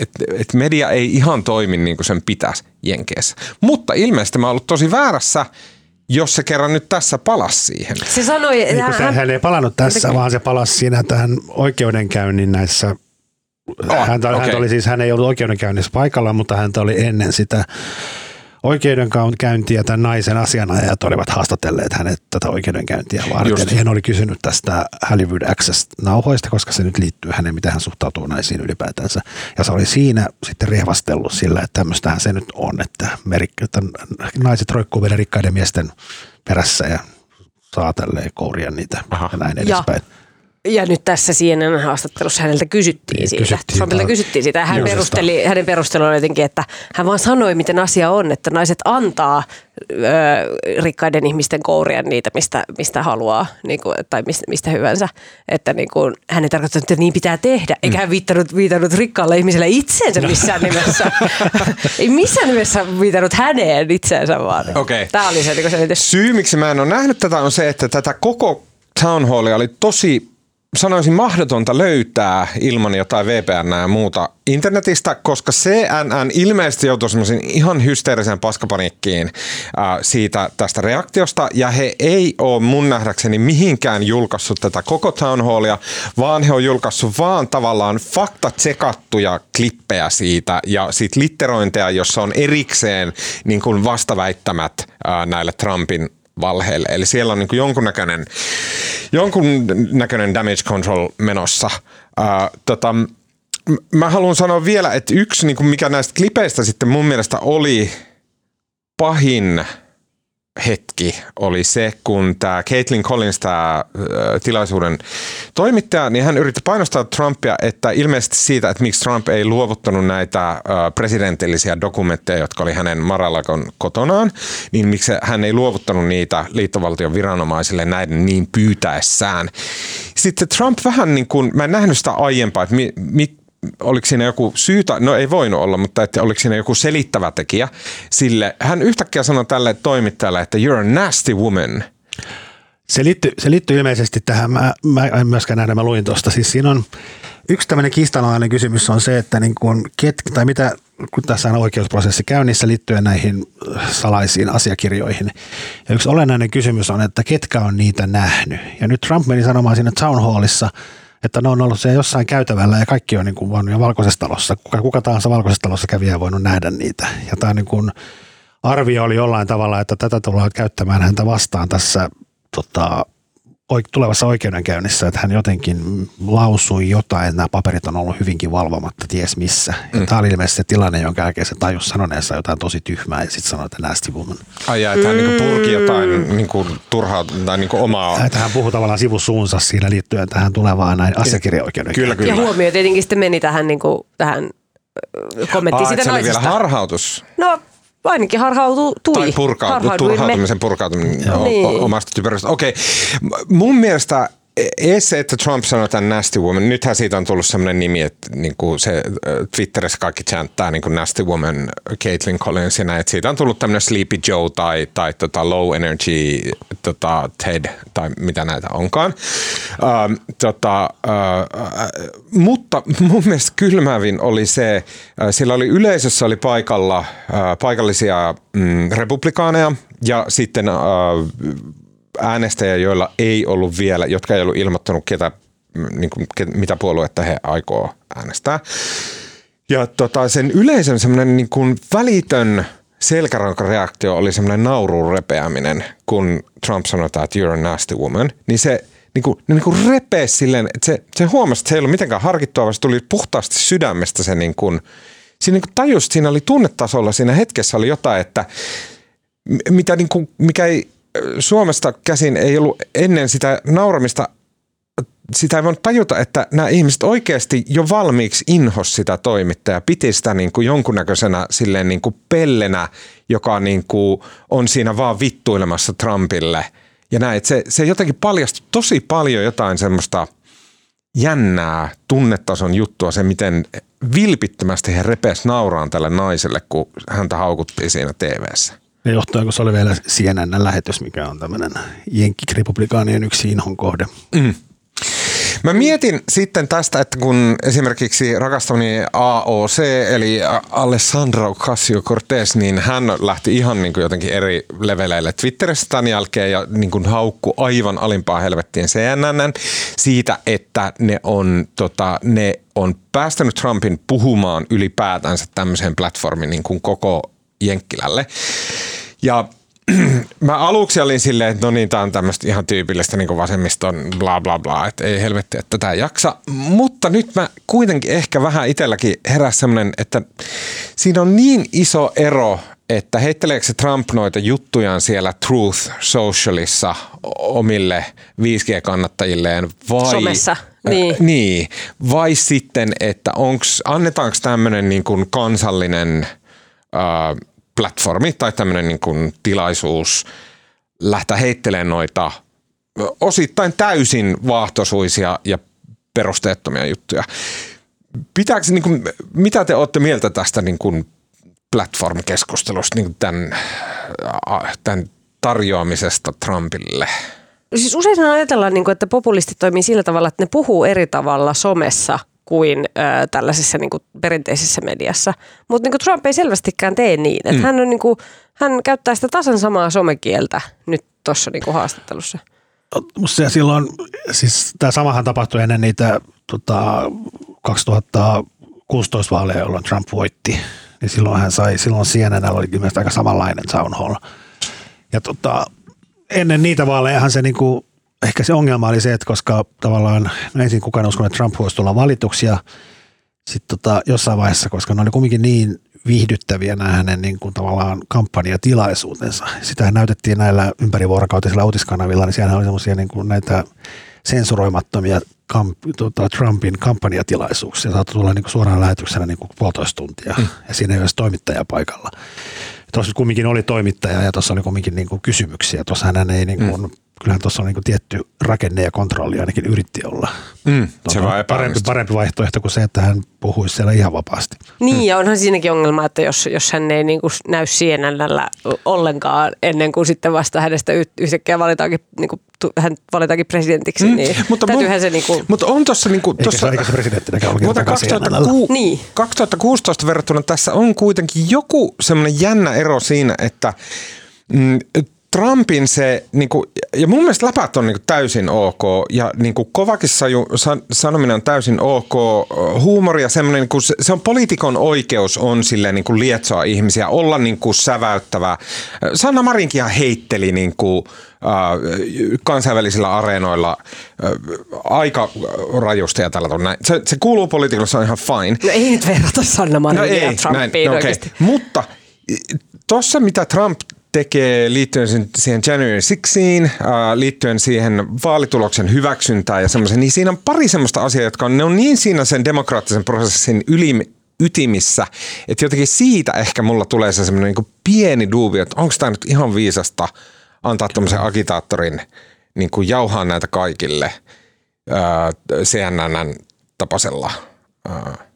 että, että media ei ihan toimi niin kuin sen pitäisi Jenkeissä. Mutta ilmeisesti mä oon ollut tosi väärässä – jos se kerran nyt tässä palasi siihen. Se sanoi, niin hän, hän ei palannut tässä, vaan se palasi siinä tähän oikeudenkäynnin näissä Oh, häntä, okay. häntä oli siis, hän ei ollut oikeudenkäynnissä paikalla, mutta häntä oli ennen sitä oikeudenkäyntiä tämän naisen asianajajat olivat haastatelleet hänet tätä oikeudenkäyntiä varten. Just. Hän oli kysynyt tästä Hollywood Access-nauhoista, koska se nyt liittyy hänen, miten hän suhtautuu naisiin ylipäätänsä. Ja se oli siinä sitten rehvastellut sillä, että tämmöistähän se nyt on, että, merik, että naiset roikkuu vielä rikkaiden miesten perässä ja saa tälleen kouria niitä Aha. ja näin edespäin. Ja Ja nyt tässä CNN haastattelussa häneltä kysyttiin Niin, siitä. kysyttiin kysyttiin siitä. Ja hän perusteli, hänen perustelu oli jotenkin, että hän vaan sanoi, miten asia on, että naiset antaa ö, rikkaiden ihmisten kouria niitä, mistä, mistä haluaa, niin kuin, tai mistä, mistä hyvänsä. Että niin kuin, hän ei tarkoita, että niin pitää tehdä, eikä hän viitannut, viitannut rikkaalle ihmiselle itseensä missään nimessä. ei missään nimessä viitannut häneen itseensä vaan. Okei. Tämä oli se niin selitys. Syy, miksi mä en ole nähnyt tätä, on se, että tätä koko town hallia oli tosi, sanoisin, mahdotonta löytää ilman jotain VPN ja muuta internetistä, koska CNN ilmeisesti joutui semmoisen ihan hysteeriseen paskapaniikkiin äh, siitä tästä reaktiosta, ja he ei ole mun nähdäkseni mihinkään julkaissut tätä koko town hallia, vaan he on julkaissut vaan tavallaan faktatsekattuja klippejä siitä, ja siitä litterointeja, jossa on erikseen niin kuin vastaväittämät äh, näille Trumpin valheille. Eli siellä on niin kuin jonkunnäköinen, jonkunnäköinen damage control menossa. Ää, tota, mä haluan sanoa vielä, että yksi, niin kuin mikä näistä klipeistä sitten mun mielestä oli pahin hetki oli se, kun tämä Caitlin Collins, tämä tilaisuuden toimittaja, niin hän yritti painostaa Trumpia, että ilmeisesti siitä, että miksi Trump ei luovuttanut näitä presidentillisiä dokumentteja, jotka oli hänen Maralakon kotonaan, niin miksi hän ei luovuttanut niitä liittovaltion viranomaisille näiden niin pyytäessään. Sitten Trump vähän niin kuin, mä en nähnyt sitä aiempaa, että mi, mi, oliko siinä joku syytä, no ei voinut olla, mutta että oliko siinä joku selittävä tekijä sille. Hän yhtäkkiä sanoi tälle toimittajalle, että you're a nasty woman. Se liittyy, se liittyy ilmeisesti tähän, mä, mä en myöskään nähdä, mä luin tuosta. Siis siinä on yksi tämmöinen kiistanalainen kysymys on se, että niin kun ket, tai mitä, kun tässä on oikeusprosessi käynnissä liittyen näihin salaisiin asiakirjoihin. Ja yksi olennainen kysymys on, että ketkä on niitä nähnyt. Ja nyt Trump meni sanomaan siinä town hallissa, että ne on ollut siellä jossain käytävällä ja kaikki on niin kuin voinut valkoisessa talossa. Kuka, kuka tahansa valkoisessa talossa kävijä voinut nähdä niitä. Ja tämä niin kuin arvio oli jollain tavalla, että tätä tullaan käyttämään häntä vastaan tässä tota, tulevassa oikeudenkäynnissä, että hän jotenkin lausui jotain, että nämä paperit on ollut hyvinkin valvomatta ties missä. Ja tämä oli ilmeisesti se tilanne, jonka jälkeen se tajus sanoneensa jotain tosi tyhmää ja sitten sanoi, että nasty woman. Ai jaa, että hän niin purki jotain niin kuin turhaa tai niin kuin omaa. Että hän puhui tavallaan sivusuunsa siinä liittyen tähän tulevaan näin asiakirjaoikeudenkäyntiin. Kyllä, Ja kyllä. huomio tietenkin sitten meni tähän, niin kuin, tähän kommenttiin Aa, siitä se oli vielä naisesta. harhautus. no ainakin harhautui. Tai purkautu, turhautumisen purkautuminen Niin. omasta typerästä. Okei, mun mielestä ees se, että Trump sanoi tämän nasty woman, nythän siitä on tullut sellainen nimi, että niin kuin se äh, Twitterissä kaikki chanttaa niin kuin nasty woman Caitlin Collinsina, että siitä on tullut tämmöinen Sleepy Joe tai, tai tota low energy tota Ted tai mitä näitä onkaan. Ähm, tota, äh, mutta mun mielestä kylmävin oli se, äh, siellä oli yleisössä oli paikalla äh, paikallisia mm, republikaaneja ja sitten äh, äänestäjiä, joilla ei ollut vielä, jotka ei ollut ilmoittanut, ketä, mm, niin kuin, ket, mitä puoluetta he aikoo äänestää. Ja tota, sen yleisön semmoinen niin välitön selkärankareaktio oli semmoinen nauruun repeäminen, kun Trump sanoi, että you're a nasty woman, niin se niin kuin, niin kuin repeä silleen, että se, se huomasi, että se ei ollut mitenkään harkittua, vaan se tuli puhtaasti sydämestä se niin kuin, siinä niin kuin tajus, siinä oli tunnetasolla, siinä hetkessä oli jotain, että mitä niin kuin, mikä ei Suomesta käsin ei ollut ennen sitä nauramista sitä ei voinut tajuta, että nämä ihmiset oikeasti jo valmiiksi inhos sitä toimittajaa, piti sitä niin kuin jonkunnäköisenä silleen niin kuin pellenä, joka niin kuin on siinä vaan vittuilemassa Trumpille. Ja näin, se, se jotenkin paljasti tosi paljon jotain semmoista jännää tunnetason juttua, se miten vilpittömästi he repes nauraan tälle naiselle, kun häntä haukuttiin siinä TV:ssä. Ja kun se oli vielä CNN-lähetys, mikä on tämmöinen jenkkirepublikaanien yksi inhon kohde. Mä mietin sitten tästä, että kun esimerkiksi rakastamani AOC, eli Alessandro Ocasio-Cortez, niin hän lähti ihan niin kuin jotenkin eri leveleille Twitterissä tämän jälkeen ja niin kuin haukku aivan alimpaa helvettiin CNN siitä, että ne on, tota, ne on päästänyt Trumpin puhumaan ylipäätänsä tämmöiseen platformiin niin kuin koko Jenkkilälle. Ja mä aluksi olin silleen, että no niin, tää on tämmöistä ihan tyypillistä niin vasemmiston bla bla bla, että ei helvetti, että tätä ei jaksa. Mutta nyt mä kuitenkin ehkä vähän itselläkin heräs semmoinen, että siinä on niin iso ero, että heitteleekö se Trump noita juttujaan siellä Truth Socialissa omille 5G-kannattajilleen vai... Somessa, niin. Äh, niin. Vai sitten, että onks, annetaanko tämmöinen niin kuin kansallinen äh, platformi tai tämmöinen niin kuin tilaisuus lähteä heittelemään noita osittain täysin vaahtosuisia ja perusteettomia juttuja. Pitääkö, niin kuin, mitä te olette mieltä tästä niin kuin platform-keskustelusta, niin tämän, tämän tarjoamisesta Trumpille? Siis usein ajatellaan, niin kuin, että populistit toimii sillä tavalla, että ne puhuu eri tavalla somessa kuin ö, tällaisessa niin kuin perinteisessä mediassa. Mutta niin Trump ei selvästikään tee niin. Että mm. hän, on, niin kuin, hän käyttää sitä tasan samaa somekieltä nyt tuossa niin haastattelussa. Musta silloin, siis tämä samahan tapahtui ennen niitä tota, 2016 vaaleja, jolloin Trump voitti. Niin silloin hän sai, silloin CNN oli kyllä aika samanlainen town hall. Ja tota, ennen niitä vaalejahan se niinku, ehkä se ongelma oli se, että koska tavallaan no ensin kukaan uskon, että Trump voisi tulla valituksi ja sitten tota, jossain vaiheessa, koska ne oli kuitenkin niin viihdyttäviä nämä hänen niin kuin tavallaan kampanjatilaisuutensa. Sitä näytettiin näillä ympärivuorokautisilla uutiskanavilla, niin siellä oli semmoisia niin kuin näitä sensuroimattomia kamp, tota, Trumpin kampanjatilaisuuksia. Saattoi tulla niin kuin suoraan lähetyksenä niin kuin puolitoista tuntia mm. ja siinä ei ole toimittaja paikalla. Tuossa kumminkin oli toimittaja ja tuossa oli kumminkin niin kuin kysymyksiä. Tuossa hän ei niin kuin, mm kyllähän tuossa on niin tietty rakenne ja kontrolli ainakin yritti olla. Mm, se vaan parempi, parempi vaihtoehto kuin se, että hän puhuisi siellä ihan vapaasti. Niin mm. ja onhan siinäkin ongelma, että jos, jos hän ei niin kuin näy CNNllä ollenkaan ennen kuin sitten vasta hänestä yhtäkkiä valitaankin, niin kuin, hän valitaankin presidentiksi, mm. niin mutta täytyyhän se niin kuin... Mutta on tuossa... Niin kuin, tossa, eikä se presidenttinäkään ole mutta 2006, niin. 2016 verrattuna tässä on kuitenkin joku semmoinen jännä ero siinä, että mm, Trumpin se, niin kuin, ja mun mielestä läpät on niin kuin täysin ok, ja niin kuin kovakin saju, san, sanominen on täysin ok, huumori ja semmoinen, niin kuin, se, se on poliitikon oikeus on sille niin kuin lietsoa ihmisiä, olla niin kuin säväyttävä. Sanna Marinkin heitteli niin kuin, kansainvälisillä areenoilla aika rajusti ja tällä tavalla. Se, se kuuluu poliitikolle, se on ihan fine. No ei nyt verrata Sanna Marinia no ei, ja Trumpiin näin, no okay. Mutta Tuossa, mitä Trump tekee liittyen siihen January 6, äh, liittyen siihen vaalituloksen hyväksyntään ja semmoisen, niin siinä on pari semmoista asiaa, jotka on, ne on niin siinä sen demokraattisen prosessin yli, ytimissä, että jotenkin siitä ehkä mulla tulee se semmoinen niin pieni duubio, että onko tämä nyt ihan viisasta antaa tuommoisen agitaattorin niin kuin jauhaa näitä kaikille äh, CNN tapaisella. Äh,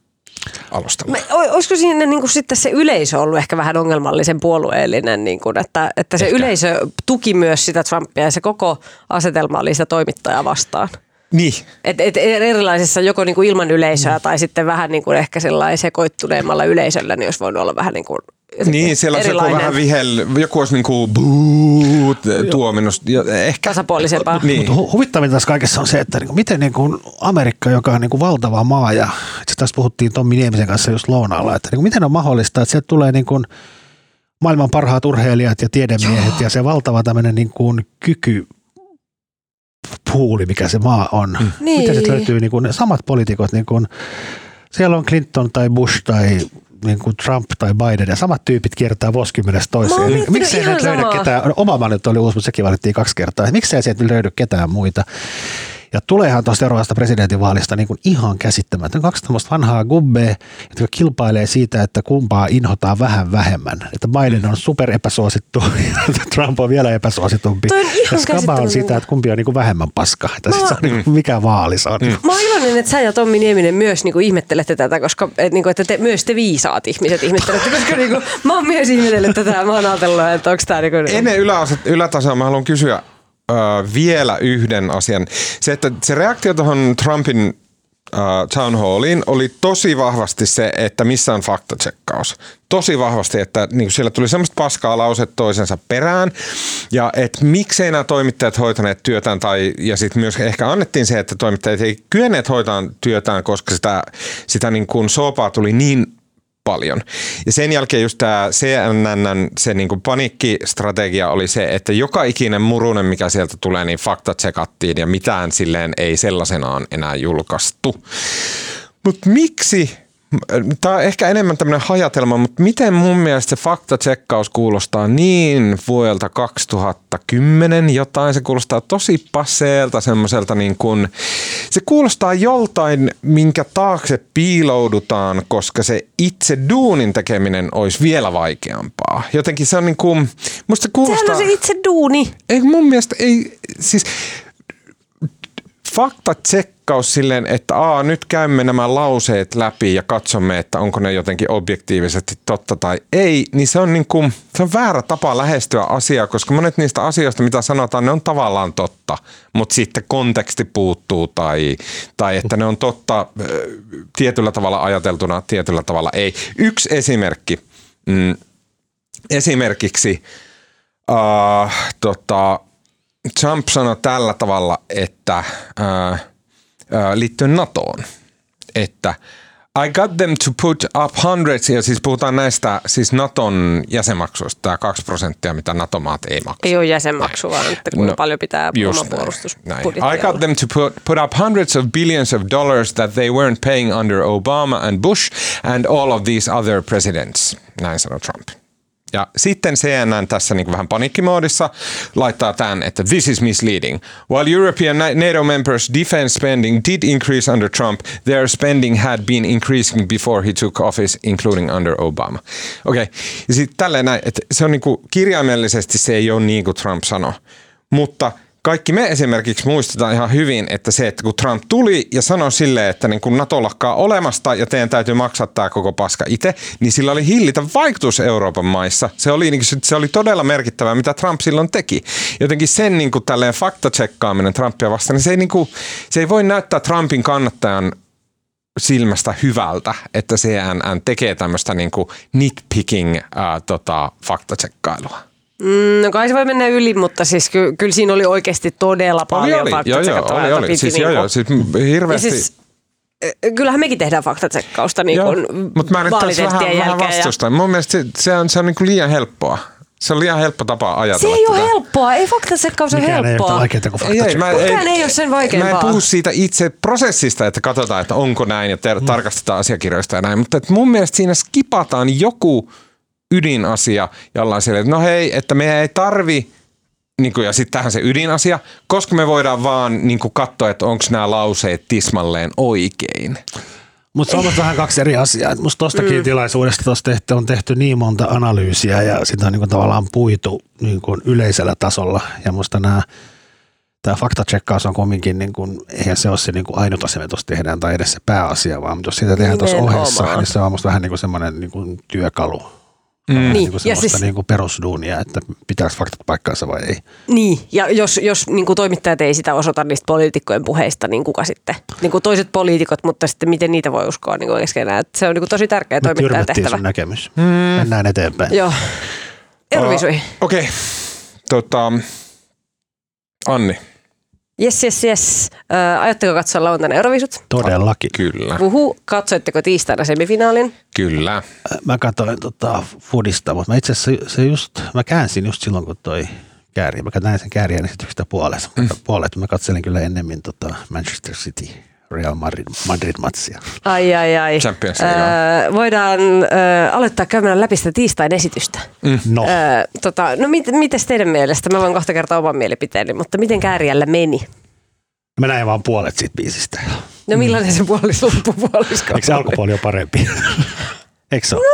alustalla. olisiko siinä niin kuin sitten se yleisö ollut ehkä vähän ongelmallisen puolueellinen, niin kuin, että, että se ehkä. yleisö tuki myös sitä Trumpia ja se koko asetelma oli sitä toimittajaa vastaan? Niin. Et, et erilaisissa joko niin kuin ilman yleisöä tai sitten vähän niin kuin ehkä sellainen sekoittuneemmalla yleisöllä, niin olisi voinut olla vähän niin kuin niin, siellä on joku vähän vihel, joku olisi niin kuin buu, tuominnut. Ehkä. Tasapuolisempaa. Niin. Mutta hu- huvittavinta tässä kaikessa on se, että niin kuin, miten niin kuin Amerikka, joka on niin kuin valtava maa, ja itse tässä puhuttiin Tommi Niemisen kanssa just lounaalla, että niin kuin, miten on mahdollista, että sieltä tulee niin kuin maailman parhaat urheilijat ja tiedemiehet Joo. ja se valtava tämmöinen niin kuin kyky puuli, mikä se maa on. Mm. Niin. Miten se löytyy niin kuin ne samat poliitikot, niin kuin, siellä on Clinton tai Bush tai niin kuin Trump tai Biden ja samat tyypit kiertää vuosikymmenestä toiseen. Miksi ei löydä ketään, oma nyt oli uusi, mutta sekin valittiin kaksi kertaa. Miksi ei sieltä löydy ketään muita? Ja tuleehan tuosta seuraavasta presidentinvaalista niin kuin ihan käsittämätön. Kaksi tämmöistä vanhaa gubbea, jotka kilpailee siitä, että kumpaa inhotaan vähän vähemmän. Että Biden on super epäsuosittu ja Trump on vielä epäsuositumpi. Toi on ihan ja skaba on sitä, että kumpi on niin kuin vähemmän paska. Että mä... se on niin kuin, mikä vaali se on. Mm. Mä oon iloinen, että sä ja Tommi Nieminen myös niin kuin ihmettelette tätä, koska et, niin kuin, että te, myös te viisaat ihmiset ihmettelette, koska niin kuin, mä oon myös ihmetellyt tätä. Mä oon ajatellut, että onko tämä... Niin kuin... Ennen ylätasoa mä haluan kysyä vielä yhden asian. Se, että se reaktio tuohon Trumpin uh, town halliin oli tosi vahvasti se, että missä on faktatsekkaus. Tosi vahvasti, että niin siellä tuli semmoista paskaa lauset toisensa perään ja että miksei nämä toimittajat hoitaneet työtään tai ja sitten myös ehkä annettiin se, että toimittajat ei kyenneet hoitamaan työtään, koska sitä, sitä niin kuin soopaa tuli niin paljon. Ja sen jälkeen just tämä CNN se niinku paniikkistrategia oli se, että joka ikinen murunen, mikä sieltä tulee, niin faktat sekattiin ja mitään silleen ei sellaisenaan enää julkaistu. Mutta miksi Tämä on ehkä enemmän tämmöinen hajatelma, mutta miten mun mielestä se faktatsekkaus kuulostaa niin vuodelta 2010 jotain. Se kuulostaa tosi passeelta semmoiselta niin kuin, se kuulostaa joltain, minkä taakse piiloudutaan, koska se itse duunin tekeminen olisi vielä vaikeampaa. Jotenkin se on niin kuin, musta se kuulostaa... Sehän on se itse duuni. Ei mun mielestä, ei, siis faktatsekkaus silleen, että aa, nyt käymme nämä lauseet läpi ja katsomme, että onko ne jotenkin objektiivisesti totta tai ei, niin se on, niin kuin, se on väärä tapa lähestyä asiaa, koska monet niistä asioista, mitä sanotaan, ne on tavallaan totta, mutta sitten konteksti puuttuu tai, tai että ne on totta tietyllä tavalla ajateltuna, tietyllä tavalla ei. Yksi esimerkki, mm, esimerkiksi uh, tota, Trump sanoi tällä tavalla, että ää, ää, liittyen NATOon, että I got them to put up hundreds, ja siis puhutaan näistä siis Naton jäsenmaksuista, tämä 2 prosenttia, mitä NATO-maat ei maksa. Ei ole jäsenmaksu, vaan että kuinka no, paljon pitää oma puolustusbudjetti I got them to put, put up hundreds of billions of dollars that they weren't paying under Obama and Bush and all of these other presidents, näin sanoi Trump. Ja sitten CNN tässä niin vähän paniikkimoodissa laittaa tämän, että this is misleading. While European NATO members' defense spending did increase under Trump, their spending had been increasing before he took office, including under Obama. Okei, okay. ja sitten tälleen näin, että se on niin kuin, kirjaimellisesti se ei ole niin kuin Trump sanoi, mutta – kaikki me esimerkiksi muistetaan ihan hyvin, että se, että kun Trump tuli ja sanoi silleen, että niin kun NATO lakkaa olemasta ja teidän täytyy maksaa tämä koko paska itse, niin sillä oli hillitä vaikutus Euroopan maissa. Se oli, niin se oli todella merkittävää, mitä Trump silloin teki. Jotenkin sen niin kuin tälleen faktatsekkaaminen Trumpia vastaan, niin se ei, niin kuin, se ei voi näyttää Trumpin kannattajan silmästä hyvältä, että CNN tekee tämmöistä niin nitpicking ää, tota, faktatsekkailua. Mm, no kai se voi mennä yli, mutta siis ky- kyllä siinä oli oikeasti todella paljon oli, oli. Joo, joo, oli, oli. Siis, niinku. joo, joo, siis hirveästi. Siis, kyllähän mekin tehdään faktatsekkausta niin Mutta mä nyt tässä vähän, vähän vastustan. Ja... Mun mielestä se, se on, se on niin kuin liian helppoa. Se on liian helppo tapa ajatella. Se ei tätä. ole helppoa. Ei faktatsekkaus ole helppoa. ei ole vaikeaa kuin ei, ei, mä, ei, ei ole sen vaikeampaa. Mä en puhu siitä itse prosessista, että katsotaan, että onko näin ja ter- mm. tarkastetaan asiakirjoista ja näin. Mutta mun mielestä siinä skipataan joku ydinasia ja ollaan siellä, että no hei, että meidän ei tarvi niin kuin, ja sitten tähän se ydinasia, koska me voidaan vaan niin kuin, katsoa, että onko nämä lauseet tismalleen oikein. Mutta se on vähän kaksi eri asiaa. Musta tuostakin mm. tilaisuudesta tosta tehty, on tehty niin monta analyysiä ja sitä on niin kuin, tavallaan puitu niin kuin yleisellä tasolla. Ja musta nämä tämä faktatsekkaus on kumminkin, niin kuin, eihän se ole se niin kuin ainut asia, mitä tehdään, tai edes se pääasia, vaan jos sitä tehdään tuossa ohessa, niin se on musta vähän niin kuin semmoinen niin kuin työkalu Mm. Niin, niin ja siis, niin kuin perusduunia, että pitääkö faktat paikkaansa vai ei. Niin, ja jos, jos niin kuin toimittajat ei sitä osoita niistä poliitikkojen puheista, niin kuka sitten? Niin kuin toiset poliitikot, mutta sitten miten niitä voi uskoa niin kuin keskenään. Että se on niin kuin tosi tärkeä Me toimittajan tehtävä. sun näkemys. Mm. Mennään eteenpäin. Joo. Eurovisui. Uh, Okei. Okay. Tota, Anni. Jes, jes, jes. Äh, ajatteko katsoa lauantaina Eurovisut? Todellakin. Kyllä. Uhu, katsoitteko tiistaina semifinaalin? Kyllä. Mä katsoin tota Foodista, mutta mä itse asiassa se just, mä käänsin just silloin, kun toi kääri. Mä näin sen kääriän esityksestä puolesta. Mm. puolet. Mä katselin kyllä ennemmin tota Manchester City Real Madrid, Madrid-matsia. Ai, ai, ai. Champions öö, voidaan öö, aloittaa käymään läpi sitä tiistain esitystä. Mm. No. Öö, tota, no mit, mites teidän mielestä? Mä voin kohta kertoa oman mielipiteeni, mutta miten kääriällä meni? Mä näin vaan puolet siitä biisistä. No millainen se puolis loppupuolisko Eikö se alkupuoli ole parempi? Eikö se ole?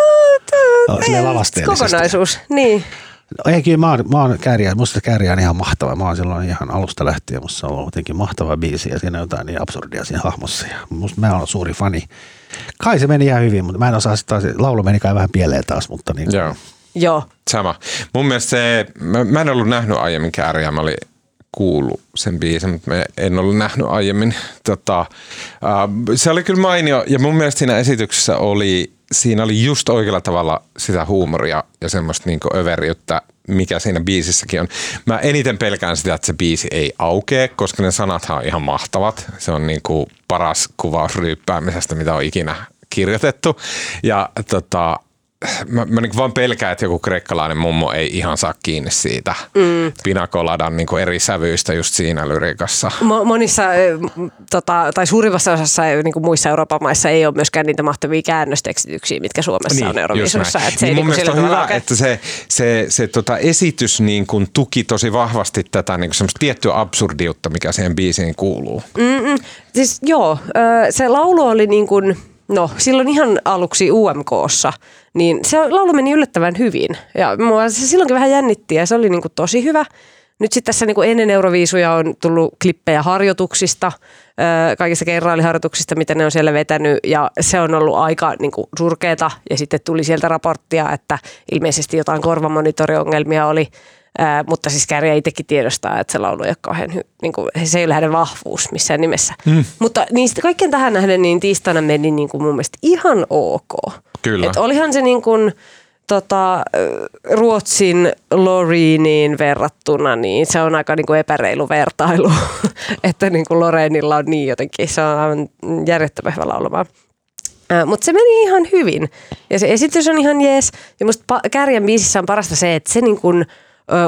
No, no, kokonaisuus, niin. No, ei kyllä, mä oon, mä oon kääriä, musta kääriä on ihan mahtava. Mä oon silloin ihan alusta lähtien, musta on ollut jotenkin mahtava biisi ja siinä on jotain niin absurdia siinä hahmossa. Ja musta mä oon suuri fani. Kai se meni ihan hyvin, mutta mä en osaa sitä, laulu meni kai vähän pieleen taas, mutta niin. Joo. Joo. Sama. Mun mielestä se, mä, mä en ollut nähnyt aiemmin kääriä, mä olin kuullut sen biisin, mutta mä en ollut nähnyt aiemmin. Tota, äh, se oli kyllä mainio ja mun mielestä siinä esityksessä oli siinä oli just oikealla tavalla sitä huumoria ja semmoista niin överiyttä, mikä siinä biisissäkin on. Mä eniten pelkään sitä, että se biisi ei aukee, koska ne sanathan on ihan mahtavat. Se on niin kuin paras kuvaus ryyppäämisestä, mitä on ikinä kirjoitettu. Ja tota, mä, mä niin vaan pelkään, että joku kreikkalainen mummo ei ihan saa kiinni siitä mm. pinakoladan niin eri sävyistä just siinä lyrikassa. Mo- monissa, tota, tai suurimmassa osassa niin kuin muissa Euroopan maissa ei ole myöskään niitä mahtavia käännöstekstityksiä, mitkä Suomessa niin, on Euroviisuissa. Että se niin mun niin mielestä on hyvä, oikein. että se, se, se tota esitys niin kuin tuki tosi vahvasti tätä niin kuin tiettyä absurdiutta, mikä siihen biisiin kuuluu. Mm-mm. Siis joo, se laulu oli niin kuin No, silloin ihan aluksi UMKssa, niin se laulu meni yllättävän hyvin. Ja mua se silloinkin vähän jännitti ja se oli niin kuin tosi hyvä. Nyt sitten tässä niin kuin ennen Euroviisuja on tullut klippejä harjoituksista, kaikista kerraaliharjoituksista, mitä ne on siellä vetänyt. Ja se on ollut aika niin kuin surkeeta. Ja sitten tuli sieltä raporttia, että ilmeisesti jotain korvamonitoriongelmia oli – Ää, mutta siis Kääriä itsekin tiedostaa, että se laulu ei ole kauhean hy, niin kuin, se ei ole hänen vahvuus missään nimessä. Mm. Mutta niistä kaikkien tähän nähden niin tiistaina meni niin kuin mun mielestä ihan ok. Kyllä. Et olihan se niin kuin, tota, Ruotsin Loreeniin verrattuna, niin se on aika niin kuin epäreilu vertailu, että niin kuin Loreenilla on niin jotenkin, se on aivan järjettömän hyvä laulamaan. Mutta se meni ihan hyvin ja se esitys on ihan jees. Ja musta Kärjän biisissä on parasta se, että se niin kuin –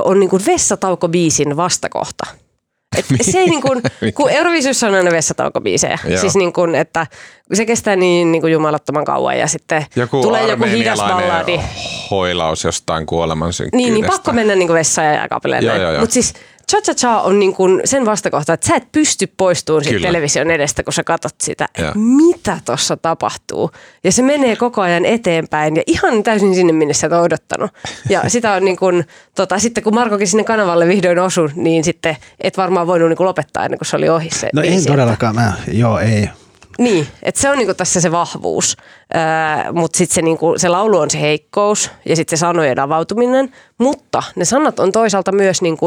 on niin kuin vessataukobiisin vastakohta. Et se ei niin kuin, kun Euroviisussa on aina vessataukobiisejä, siis niin kuin, että se kestää niin, niin kuin jumalattoman kauan ja sitten joku tulee joku hidas balladi. hoilaus jostain kuoleman Niin, niin pakko mennä niin kuin vessaan ja jakapeleen. Mutta siis Cha-cha-cha on niin kuin sen vastakohta, että sä et pysty poistumaan siitä television edestä, kun sä katsot sitä, että mitä tuossa tapahtuu. Ja se menee koko ajan eteenpäin ja ihan täysin sinne, minne sä et odottanut. Ja sitä on niin kuin, tota, sitten kun Markokin sinne kanavalle vihdoin osui, niin sitten et varmaan voinut niin kuin lopettaa ennen kuin se oli ohi se No en todellakaan, mä, joo ei. Niin, että se on niinku tässä se vahvuus, öö, mutta sitten se, niinku, se laulu on se heikkous ja sitten se sanojen avautuminen, mutta ne sanat on toisaalta myös niinku,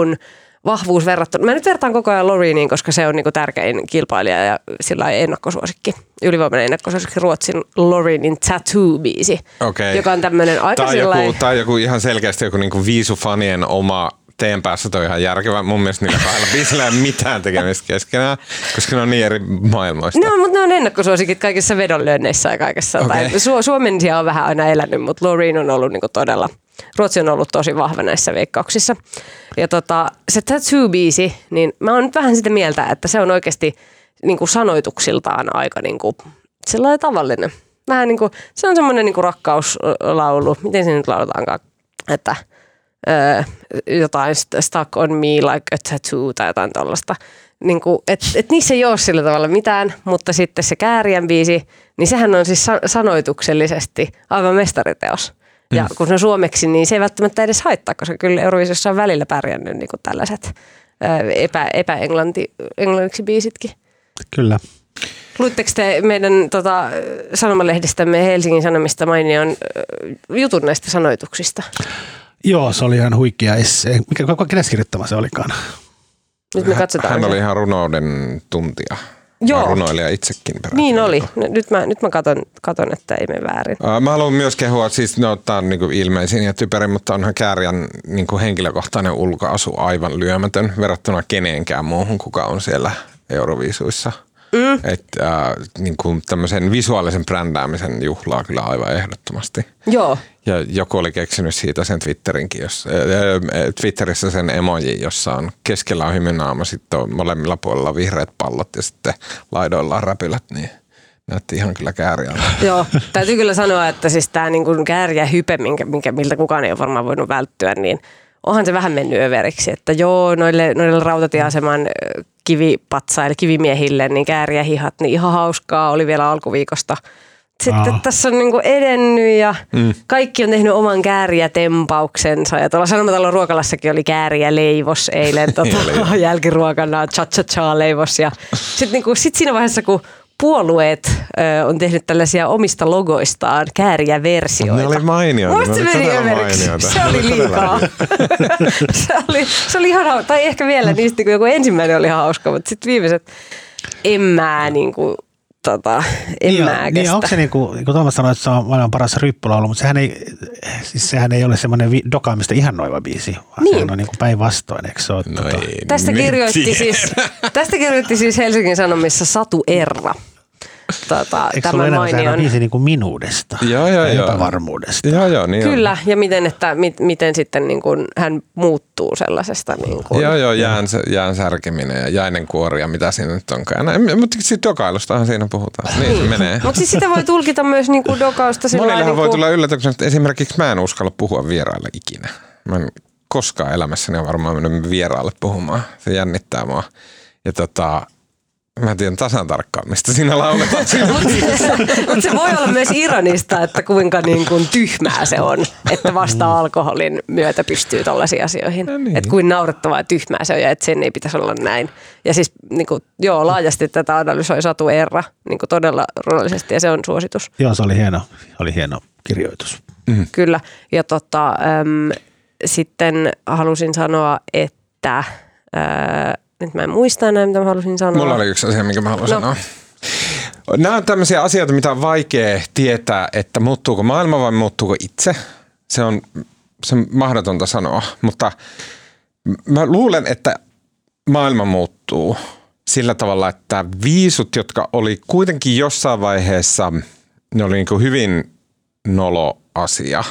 vahvuus verrattuna. Mä nyt vertaan koko ajan Loreeniin, koska se on niinku tärkein kilpailija ja sillä ei ennakkosuosikki. Ylivoimainen ennakkosuosikki Ruotsin Loreenin Tattoo-biisi, okay. joka on tämmöinen aika tai joku, tai joku ihan selkeästi joku niinku viisufanien oma teen päässä toi ihan järkevä. Mun mielestä niillä kahdella biisillä ei ole mitään tekemistä keskenään, koska ne on niin eri maailmoista. No, mutta ne on ennakkosuosikit kaikissa vedonlyönneissä ja kaikessa. Okay. Tai Su- Suomen on vähän aina elänyt, mutta Loreen on ollut niinku todella – Ruotsi on ollut tosi vahva näissä veikkauksissa. Ja tota, se Tattoo-biisi, niin mä oon nyt vähän sitä mieltä, että se on oikeasti niin kuin sanoituksiltaan aika niin kuin, sellainen tavallinen. Vähän niin kuin, se on semmoinen niin kuin rakkauslaulu. Miten se nyt lauletaankaan? Että öö, jotain stuck on me like a tattoo tai jotain tällaista. Niin kuin, et, et niissä ei ole sillä tavalla mitään, mutta sitten se Kääriän biisi, niin sehän on siis sanoituksellisesti aivan mestariteos. Ja mm. kun se on suomeksi, niin se ei välttämättä edes haittaa, koska kyllä Eurovisiossa on välillä pärjännyt niin kuin tällaiset epä, epäenglanniksi biisitkin. Kyllä. Luitteko te meidän tota, sanomalehdistämme Helsingin Sanomista mainion jutun näistä sanoituksista? Joo, se oli ihan huikea esse. Mikä, kenes kirjoittama se olikaan? Nyt me katsotaan. Hän oli ihan runouden tuntija. Joo. runoilija itsekin. Niin oli. Nyt mä, nyt mä katon, katon, että ei mene väärin. Mä haluan myös kehua, siis no, tämä on niin ilmeisin ja typerin, mutta onhan Kääriän niin henkilökohtainen ulkoasu aivan lyömätön verrattuna keneenkään muuhun, kuka on siellä Euroviisuissa. Mm. Että äh, niin kuin tämmöisen visuaalisen brändäämisen juhlaa kyllä aivan ehdottomasti. Joo. Ja joku oli keksinyt siitä sen Twitterinkin, jos, äh, Twitterissä sen emoji, jossa on keskellä on hymynaama, sitten on molemmilla puolella vihreät pallot ja sitten laidoilla on räpylät, niin näytti ihan kyllä kääriä. Joo, täytyy kyllä sanoa, että siis tämä niin kääriä hype, minkä, minkä, miltä kukaan ei ole varmaan voinut välttyä, niin onhan se vähän mennyt överiksi, että joo, noille, noille rautatieaseman kivipatsaille, kivimiehille, niin kääriä hihat, niin ihan hauskaa oli vielä alkuviikosta. Sitten Aa. tässä on niinku edennyt ja mm. kaikki on tehnyt oman kääriä-tempauksensa. Ja tuolla Sanomatalon ruokalassakin oli kääriä leivos eilen tota, jälkiruokana, cha cha cha leivos. Ja sitten niinku, sit siinä vaiheessa, kun puolueet ö, on tehnyt tällaisia omista logoistaan kääriä versioita. Ne oli mainioita. Se meni mainioita. Se oli liikaa. se, oli, se oli ihan Tai ehkä vielä niistä, kun joku ensimmäinen oli hauska, mutta sitten viimeiset en mä niin kuin, tota, en niin, mä niin onko se niin kuin, niin kuin Tuomas sanoi, että se on maailman paras ryppylaulu, mutta sehän ei, siis sehän ei ole semmoinen vi- dokaamista noiva biisi, vaan niin. sehän on niin päinvastoin, eikö se ole? No tota... tästä, kirjoitti siis, tästä kirjoitti siis Helsingin Sanomissa Satu Erra. Tota, Eikö se tämän mainion. biisi niin kuin minuudesta Joo, joo, ja joo. epävarmuudesta? Joo, joo, niin on. Kyllä, ja miten, että, mit, miten sitten niin kuin hän muuttuu sellaisesta. Niin kuin, Joo, joo, jään, jään särkeminen ja jäinen kuori ja mitä siinä nyt onkaan. Näin, mutta sitten dokailustahan siinä puhutaan. Niin se menee. Mutta siis sitä voi tulkita myös niin kuin dokausta Monillehan niin voi kuin, tulla yllätyksenä, että esimerkiksi mä en uskalla puhua vieraille ikinä. Mä en koskaan elämässäni ole varmaan mennyt vieraalle puhumaan. Se jännittää mua. Ja tota, mä tiedän tasan tarkkaan, mistä siinä lauletaan. Mutta se voi olla myös ironista, että kuinka niin kuin tyhmää se on, että vasta alkoholin myötä pystyy tällaisiin asioihin. No niin. Että kuin naurettavaa ja tyhmää se on ja että sen ei pitäisi olla näin. Ja siis niin kuin, joo, laajasti tätä analysoi Satu Erra niin kuin todella runollisesti ja se on suositus. Joo, se oli hieno, oli hieno kirjoitus. Kyllä. Ja tota, äm, sitten halusin sanoa, että... Ää, nyt mä en muista enää, mitä mä halusin sanoa. Mulla oli yksi asia, minkä mä haluan No. sanoa. Nämä on tämmöisiä asioita, mitä on vaikea tietää, että muuttuuko maailma vai muuttuuko itse. Se on, se on mahdotonta sanoa, mutta mä luulen, että maailma muuttuu sillä tavalla, että viisut, jotka oli kuitenkin jossain vaiheessa, ne oli niin kuin hyvin nolo asia.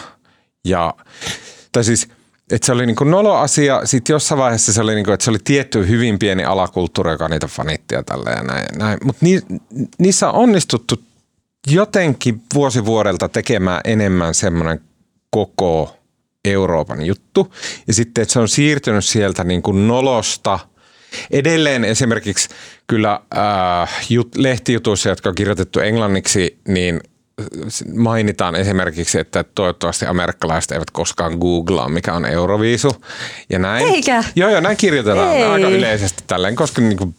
Ja, tai siis, että se oli niin kuin nolo asia, sitten jossain vaiheessa se oli, niin kuin, että se oli tietty hyvin pieni alakulttuuri, joka niitä fanitti ja tällä ja näin. näin. Mutta ni, niissä on onnistuttu jotenkin vuosi vuodelta tekemään enemmän semmoinen koko Euroopan juttu. Ja sitten, että se on siirtynyt sieltä niin kuin nolosta Edelleen esimerkiksi kyllä äh, jut, lehtijutuissa, jotka on kirjoitettu englanniksi, niin mainitaan esimerkiksi, että toivottavasti amerikkalaiset eivät koskaan googlaa, mikä on Euroviisu. Ja näin. Eikä? Joo, joo, näin kirjoitetaan Ei. aika yleisesti tälleen, koska niin kuin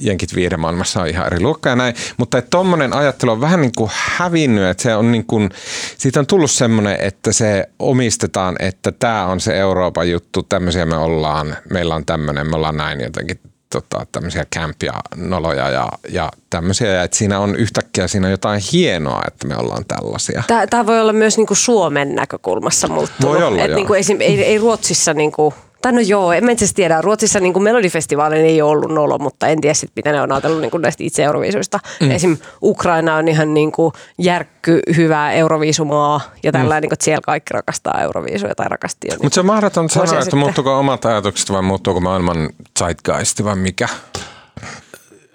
jenkit viihdemaailmassa on ihan eri luokka ja näin. Mutta että tommonen ajattelu on vähän niin kuin hävinnyt, että se on niin kuin, siitä on tullut semmoinen, että se omistetaan, että tämä on se Euroopan juttu, tämmöisiä me ollaan, meillä on tämmöinen, me ollaan näin jotenkin tota, tämmöisiä kämpiä, noloja ja, ja tämmöisiä. Ja että siinä on yhtäkkiä siinä on jotain hienoa, että me ollaan tällaisia. Tämä voi olla myös niinku Suomen näkökulmassa muuttunut. Voi olla, Et joo. niinku esim, ei, ei Ruotsissa, niinku, tai no joo, en mä itse asiassa tiedä. Ruotsissa niinku Melodifestivaalin ei ole ollut nolo, mutta en tiedä sit, mitä ne on ajatellut niinku näistä itse Euroviisuista. Mm. Esim. Ukraina on ihan niinku järkky, hyvä Euroviisumaa ja tällä mm. niinku, että siellä kaikki rakastaa Euroviisuja tai rakasti. Mutta se on mahdoton sanoa, että sitten. muuttuuko omat ajatukset vai muuttuuko maailman zeitgeist vai mikä.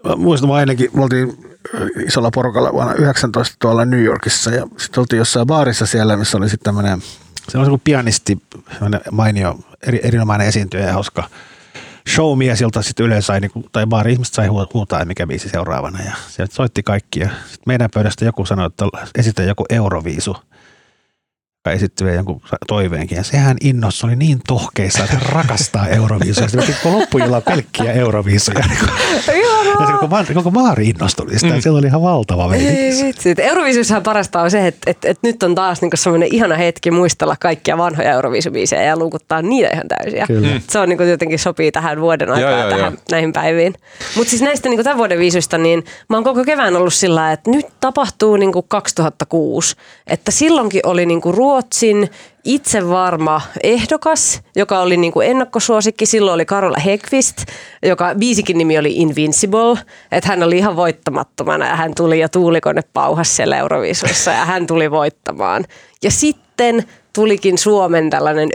Mä muistan, mä ainakin, me oltiin isolla porukalla vuonna 19 tuolla New Yorkissa ja sitten oltiin jossain baarissa siellä, missä oli sitten tämmöinen, se on kuin pianisti, mainio, eri, erinomainen esiintyjä ja hauska showmies, jolta sitten yleensä sai, niin kuin, tai baari ihmiset sai huutaa, mikä biisi seuraavana. Ja se soitti kaikki ja meidän pöydästä joku sanoi, että esitä joku Euroviisu joka esitti vielä jonkun toiveenkin. Ja sehän innossa oli niin tohkeissa, että hän rakastaa Euroviisuja. Sitten koko loppuilla pelkkiä Euroviisuja. Ja se koko, baari- koko baari innostui sitä. Mm. Siellä oli ihan valtava vitsi. Euroviisussahan parasta on se, että, että, että nyt on taas niinku semmoinen ihana hetki muistella kaikkia vanhoja Euroviisubiisejä ja luukuttaa niitä ihan täysiä. Kyllä. Mm. Se on niinku jotenkin sopii tähän vuoden aikaan Joo, joo, tähän, joo. näihin päiviin. Mutta siis näistä niinku tämän vuoden viisuista, niin mä oon koko kevään ollut sillä että nyt tapahtuu niinku 2006. Että silloinkin oli niinku Ruotsin itsevarma ehdokas, joka oli niinku ennakkosuosikki. Silloin oli Karola Hekvist, joka biisikin nimi oli Invincible. Että hän oli ihan voittamattomana ja hän tuli ja tuulikone pauhasi siellä Euroviisuissa ja hän tuli voittamaan. Ja sitten tulikin Suomen tällainen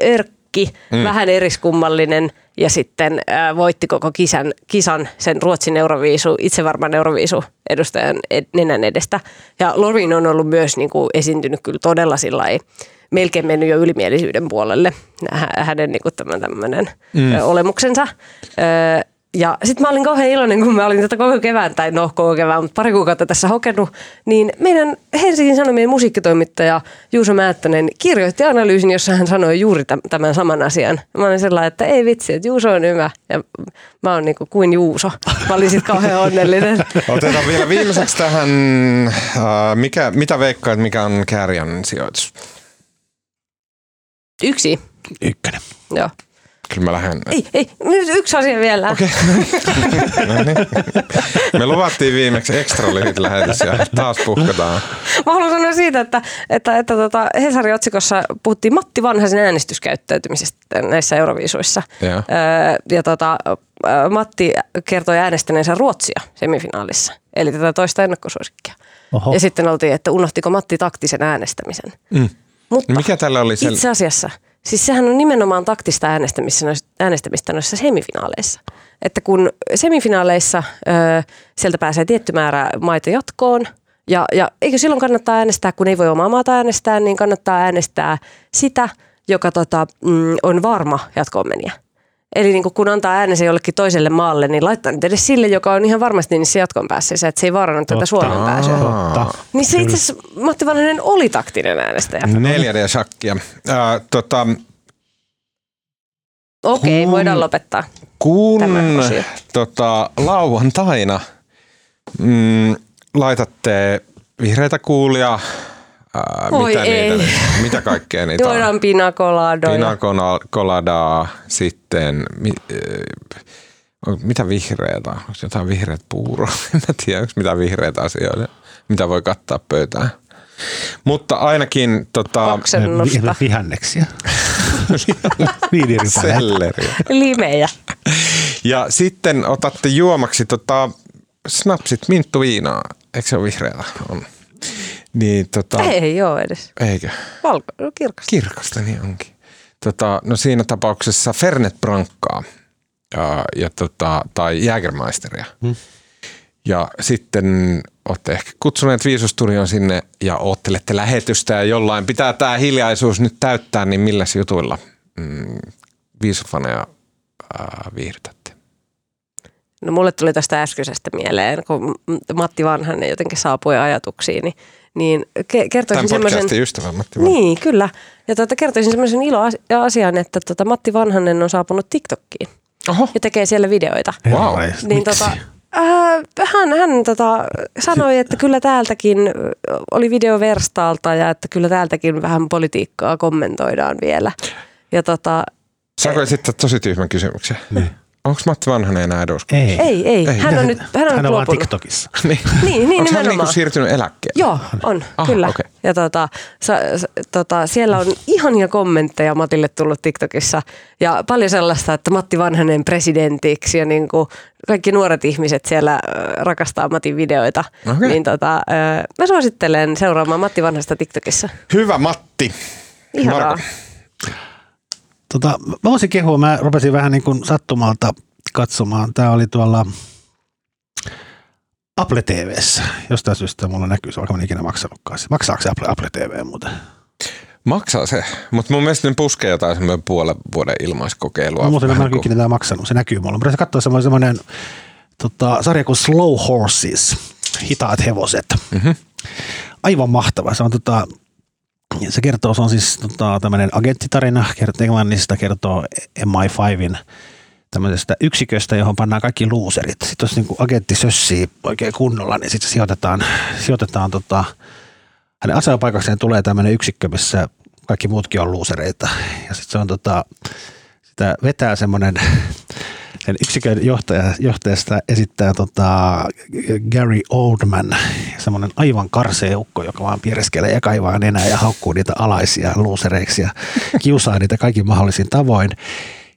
örkki, mm. vähän eriskummallinen ja sitten äh, voitti koko kisan, kisan sen Ruotsin Euroviisu, itsevarman Euroviisu edustajan ed- nenän edestä. Ja Lorin on ollut myös niin kuin, esiintynyt kyllä todella sillä melkein mennyt jo ylimielisyyden puolelle hä- hänen niin kuin tämän tämmöinen mm. olemuksensa. Ö, ja sitten mä olin kauhean iloinen, kun mä olin tätä koko kevään, tai no koko kevään, mutta pari kuukautta tässä hokenut, niin meidän Helsingin Sanomien musiikkitoimittaja Juuso Määttänen kirjoitti analyysin, jossa hän sanoi juuri täm- tämän saman asian. Mä olin sellainen, että ei vitsi, että Juuso on hyvä ja mä oon niinku kuin Juuso. Mä olin sitten kauhean onnellinen. Otetaan vielä viimeiseksi tähän, äh, mikä, mitä veikkaat, mikä on Kärjan sijoitus? Yksi, Ykkönen. joo. Kyllä mä lähden. Ei, ei, nyt yksi asia vielä. Okei, no niin. Me luvattiin viimeksi extra lyhyt lähetys ja taas puhkataan. Mä haluan sanoa siitä, että, että, että tota Hesarin otsikossa puhuttiin Matti Vanhasen äänestyskäyttäytymisestä näissä Euroviisuissa. Öö, ja tota, Matti kertoi äänestäneensä Ruotsia semifinaalissa, eli tätä toista ennakkosuosikkia. Oho. Ja sitten oltiin, että unohtiko Matti taktisen äänestämisen. Mm. Mutta No mikä tällä oli sel- itse asiassa, siis sehän on nimenomaan taktista äänestämistä äänestämistä noissa semifinaaleissa. Että kun semifinaaleissa ö, sieltä pääsee tietty määrä maita jatkoon, ja, ja eikö silloin kannattaa äänestää, kun ei voi omaa maata äänestää, niin kannattaa äänestää sitä, joka tota, mm, on varma jatkoon menijä. Eli niin kun antaa äänensä jollekin toiselle maalle, niin laittaa nyt edes sille, joka on ihan varmasti niissä jatkoon päässeessä, että se ei vaaranna tätä. Suomen pääsyä. Totta. Niin se itse asiassa Matti Vanhanen oli taktinen äänestäjä. Neljä ja shakkia. Äh, tota, Okei, Kun- voidaan lopettaa. kun tota, lauantaina mm, laitatte vihreitä kuulia, ää, Oi mitä, ei. niitä, mitä kaikkea niitä on? Juodaan pinakoladoja. Pina cola- coladaa, sitten mi, äh, on- mitä vihreätä on? Onko jotain vihreät puuroa? En mä tiedä, onko mitä vihreitä asioita, mitä voi kattaa pöytään. Mutta ainakin tota, Oksennusta. Vi- vihanneksia. Viinirypäleitä. selleri. Limejä. Ja sitten otatte juomaksi tota, snapsit minttuviinaa. Eikö se ole vihreätä? On. Niin tota, Ei ole edes. eikö? Valko, no kirkasta. Kirkasta niin onkin. Tota, no siinä tapauksessa Fernet Brancaa ja, ja tota, tai Jägermeisteria. Hmm. Ja sitten olette ehkä kutsuneet Viisusturion sinne ja oottelette lähetystä ja jollain pitää tämä hiljaisuus nyt täyttää, niin millä jutuilla mm, Viisufaneja ää, viihdytätte? No mulle tuli tästä äskeisestä mieleen, kun Matti Vanhanen jotenkin saapui ajatuksiin, niin, niin ke- kertoisin semmoisen... ystävä Matti Vanhanen. Niin, kyllä. Ja tuota, kertoisin semmoisen iloasian, että tuota, Matti Vanhanen on saapunut TikTokkiin Oho, ja tekee siellä videoita. Wow. Niin tota, äh, hän, hän tota, sanoi, että kyllä täältäkin ö, oli video Verstaalta ja että kyllä täältäkin vähän politiikkaa kommentoidaan vielä. Ja tota, saako esittää tosi tyhmän kysymyksen? Niin. Onko Matti Vanhanen enää eduskunnassa? Ei. ei, ei, hän on nyt, hän on Hän nyt on vaan luopunut. TikTokissa. Niin. Niin, niin Onko hän niinku siirtynyt eläkkeelle? Joo, on, Ah, kyllä. okei. Ja tota, sa, sa, tota, siellä on ihania kommentteja Matille tullut TikTokissa ja paljon sellaista, että Matti Vanhanen presidentiksi ja niin kuin kaikki nuoret ihmiset siellä rakastaa Matin videoita. Okei. Niin tota, ö, mä suosittelen seuraamaan Matti Vanhasta TikTokissa. Hyvä Matti. Ihanaa. Marko. Tota, mä voisin kehua, mä rupesin vähän niin kuin sattumalta katsomaan. Tämä oli tuolla Apple TVssä. Jostain syystä mulla näkyy se, vaikka mä en ikinä maksanutkaan. Maksaako se Apple, Apple TV muuten? Maksaa se, mutta mun mielestä ne puskee jotain semmoinen puolen vuoden ilmaiskokeilua. No, muuten en mä kuin- ikinä maksanut. Se näkyy mulla. Mä rupesin katsoa semmoinen, semmoinen tota, sarja kuin Slow Horses. Hitaat hevoset. Mhm. Aivan mahtava. Se on tota, se kertoo, se on siis tota, tämmöinen agenttitarina, englannista, kertoo MI5in tämmöisestä yksiköstä, johon pannaan kaikki luuserit. Sitten jos niin kuin agentti sössii oikein kunnolla, niin sitten sijoitetaan, sijoitetaan tota, hänen asuinpaikakseen tulee tämmöinen yksikkö, missä kaikki muutkin on luusereita. Ja sitten se on tota, sitä vetää semmoinen, sen yksikön johtaja, johtajasta esittää tota Gary Oldman, semmoinen aivan karsea ukko, joka vaan piereskelee ja kaivaa nenää ja haukkuu niitä alaisia luusereiksi ja kiusaa niitä kaikin mahdollisin tavoin.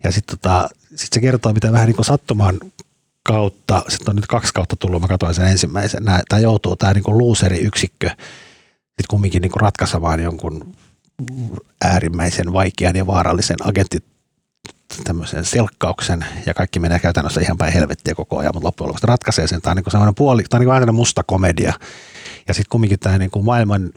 Ja sitten tota, sit se kertoo, mitä vähän niin kuin sattuman kautta, sitten on nyt kaksi kautta tullut, mä katsoin sen ensimmäisen, tämä joutuu tämä niin luuseriyksikkö sitten kumminkin niin ratkaisemaan jonkun äärimmäisen vaikean ja vaarallisen agentti tämmöisen selkkauksen ja kaikki menee käytännössä ihan päin helvettiä koko ajan, mutta loppujen lopuksi ratkaisee sen. Tämä on niin semmoinen puoli, tämä on niin tämmöinen musta komedia. Ja sitten kumminkin tämä niin kuin maailman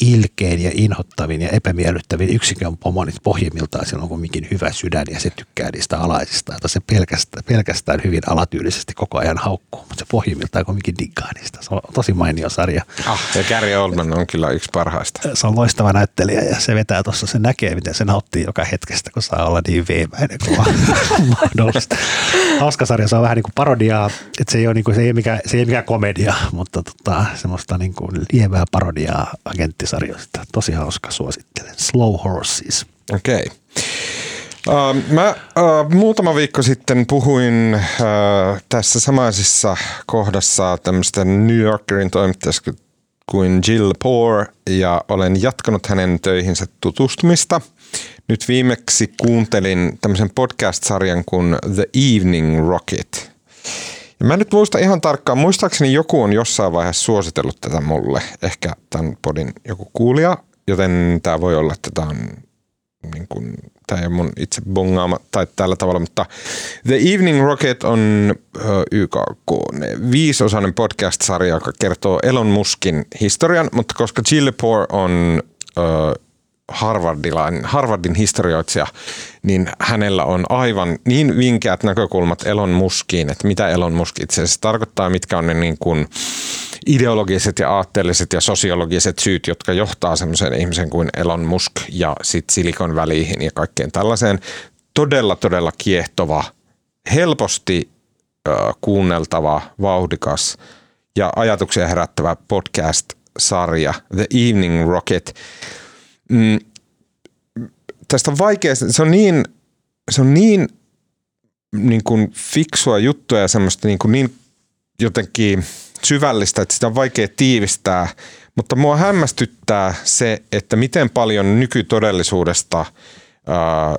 ilkein ja inhottavin ja epämiellyttävin yksikön pomo, niin pohjimmiltaan sillä on kumminkin hyvä sydän ja se tykkää niistä alaisista, jota se pelkästään, pelkästään hyvin alatyylisesti koko ajan haukkuu, mutta se pohjimmiltaan kumminkin diggaa niistä. Se on tosi mainio sarja Ah, ja Gary Oldman on kyllä yksi parhaista. se on loistava näyttelijä ja se vetää tuossa, se näkee, miten se nauttii joka hetkestä, kun saa olla niin veemäinen kuin mahdollista. Hauska sarja, se on vähän niin kuin parodiaa, että se ei ole, niin kuin, se ei mikään, se ei ole mikään komedia, mutta tota, semmoista niin kuin lievää parodiaa agenttisarjoista. Tosi hauska, suosittelen. Slow Horses. Okei. Okay. Uh, mä uh, muutama viikko sitten puhuin uh, tässä samaisessa kohdassa tämmöistä New Yorkerin toimittajasta kuin Jill Poor ja olen jatkanut hänen töihinsä tutustumista. Nyt viimeksi kuuntelin tämmöisen podcast-sarjan kuin The Evening Rocket. Ja mä nyt muista ihan tarkkaan, muistaakseni joku on jossain vaiheessa suositellut tätä mulle, ehkä tämän podin joku kuulija, joten tämä voi olla, että tämä on niin kuin, tämä ei ole mun itse bongaama tai tällä tavalla, mutta The Evening Rocket on YKK viisosainen podcast-sarja, joka kertoo Elon Muskin historian, mutta koska Jill Lepore on Harvardin historioitsija, niin hänellä on aivan niin vinkeät näkökulmat Elon Muskiin, että mitä Elon Musk itse asiassa tarkoittaa, mitkä on ne niin kuin ideologiset ja aatteelliset ja sosiologiset syyt, jotka johtaa semmoisen ihmisen kuin Elon Musk ja sitten Silikon väliin ja kaikkeen tällaiseen. Todella, todella kiehtova, helposti kuunneltava, vauhdikas ja ajatuksia herättävä podcast-sarja The Evening Rocket – mm, tästä on vaikea, se on niin, se on niin, niin kuin fiksua juttua ja semmoista niin, kuin niin jotenkin syvällistä, että sitä on vaikea tiivistää, mutta mua hämmästyttää se, että miten paljon nykytodellisuudesta ää, ää,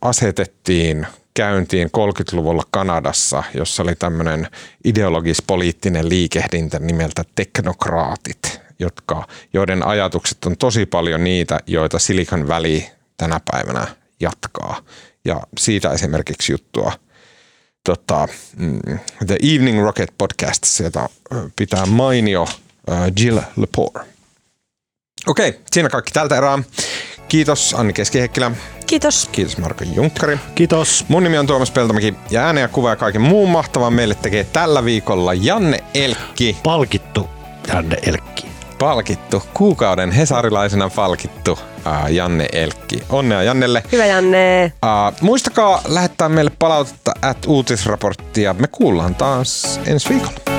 asetettiin käyntiin 30-luvulla Kanadassa, jossa oli tämmöinen ideologis-poliittinen liikehdintä nimeltä teknokraatit jotka, joiden ajatukset on tosi paljon niitä, joita Silicon Valley tänä päivänä jatkaa. Ja siitä esimerkiksi juttua tota, mm, The Evening Rocket podcast, sieltä pitää mainio Jill Lepore. Okei, siinä kaikki tältä erää. Kiitos Anni Keskiheikkilä. Kiitos. Kiitos Marko Junkkari. Kiitos. Mun nimi on Tuomas Peltomäki ja ääne ja kuva ja kaiken muun mahtavan meille tekee tällä viikolla Janne Elkki. Palkittu Janne Elkki palkittu, kuukauden hesarilaisena palkittu uh, Janne Elkki. Onnea Jannelle. Hyvä Janne. Uh, muistakaa lähettää meille palautetta at uutisraporttia. Me kuullaan taas ensi viikolla.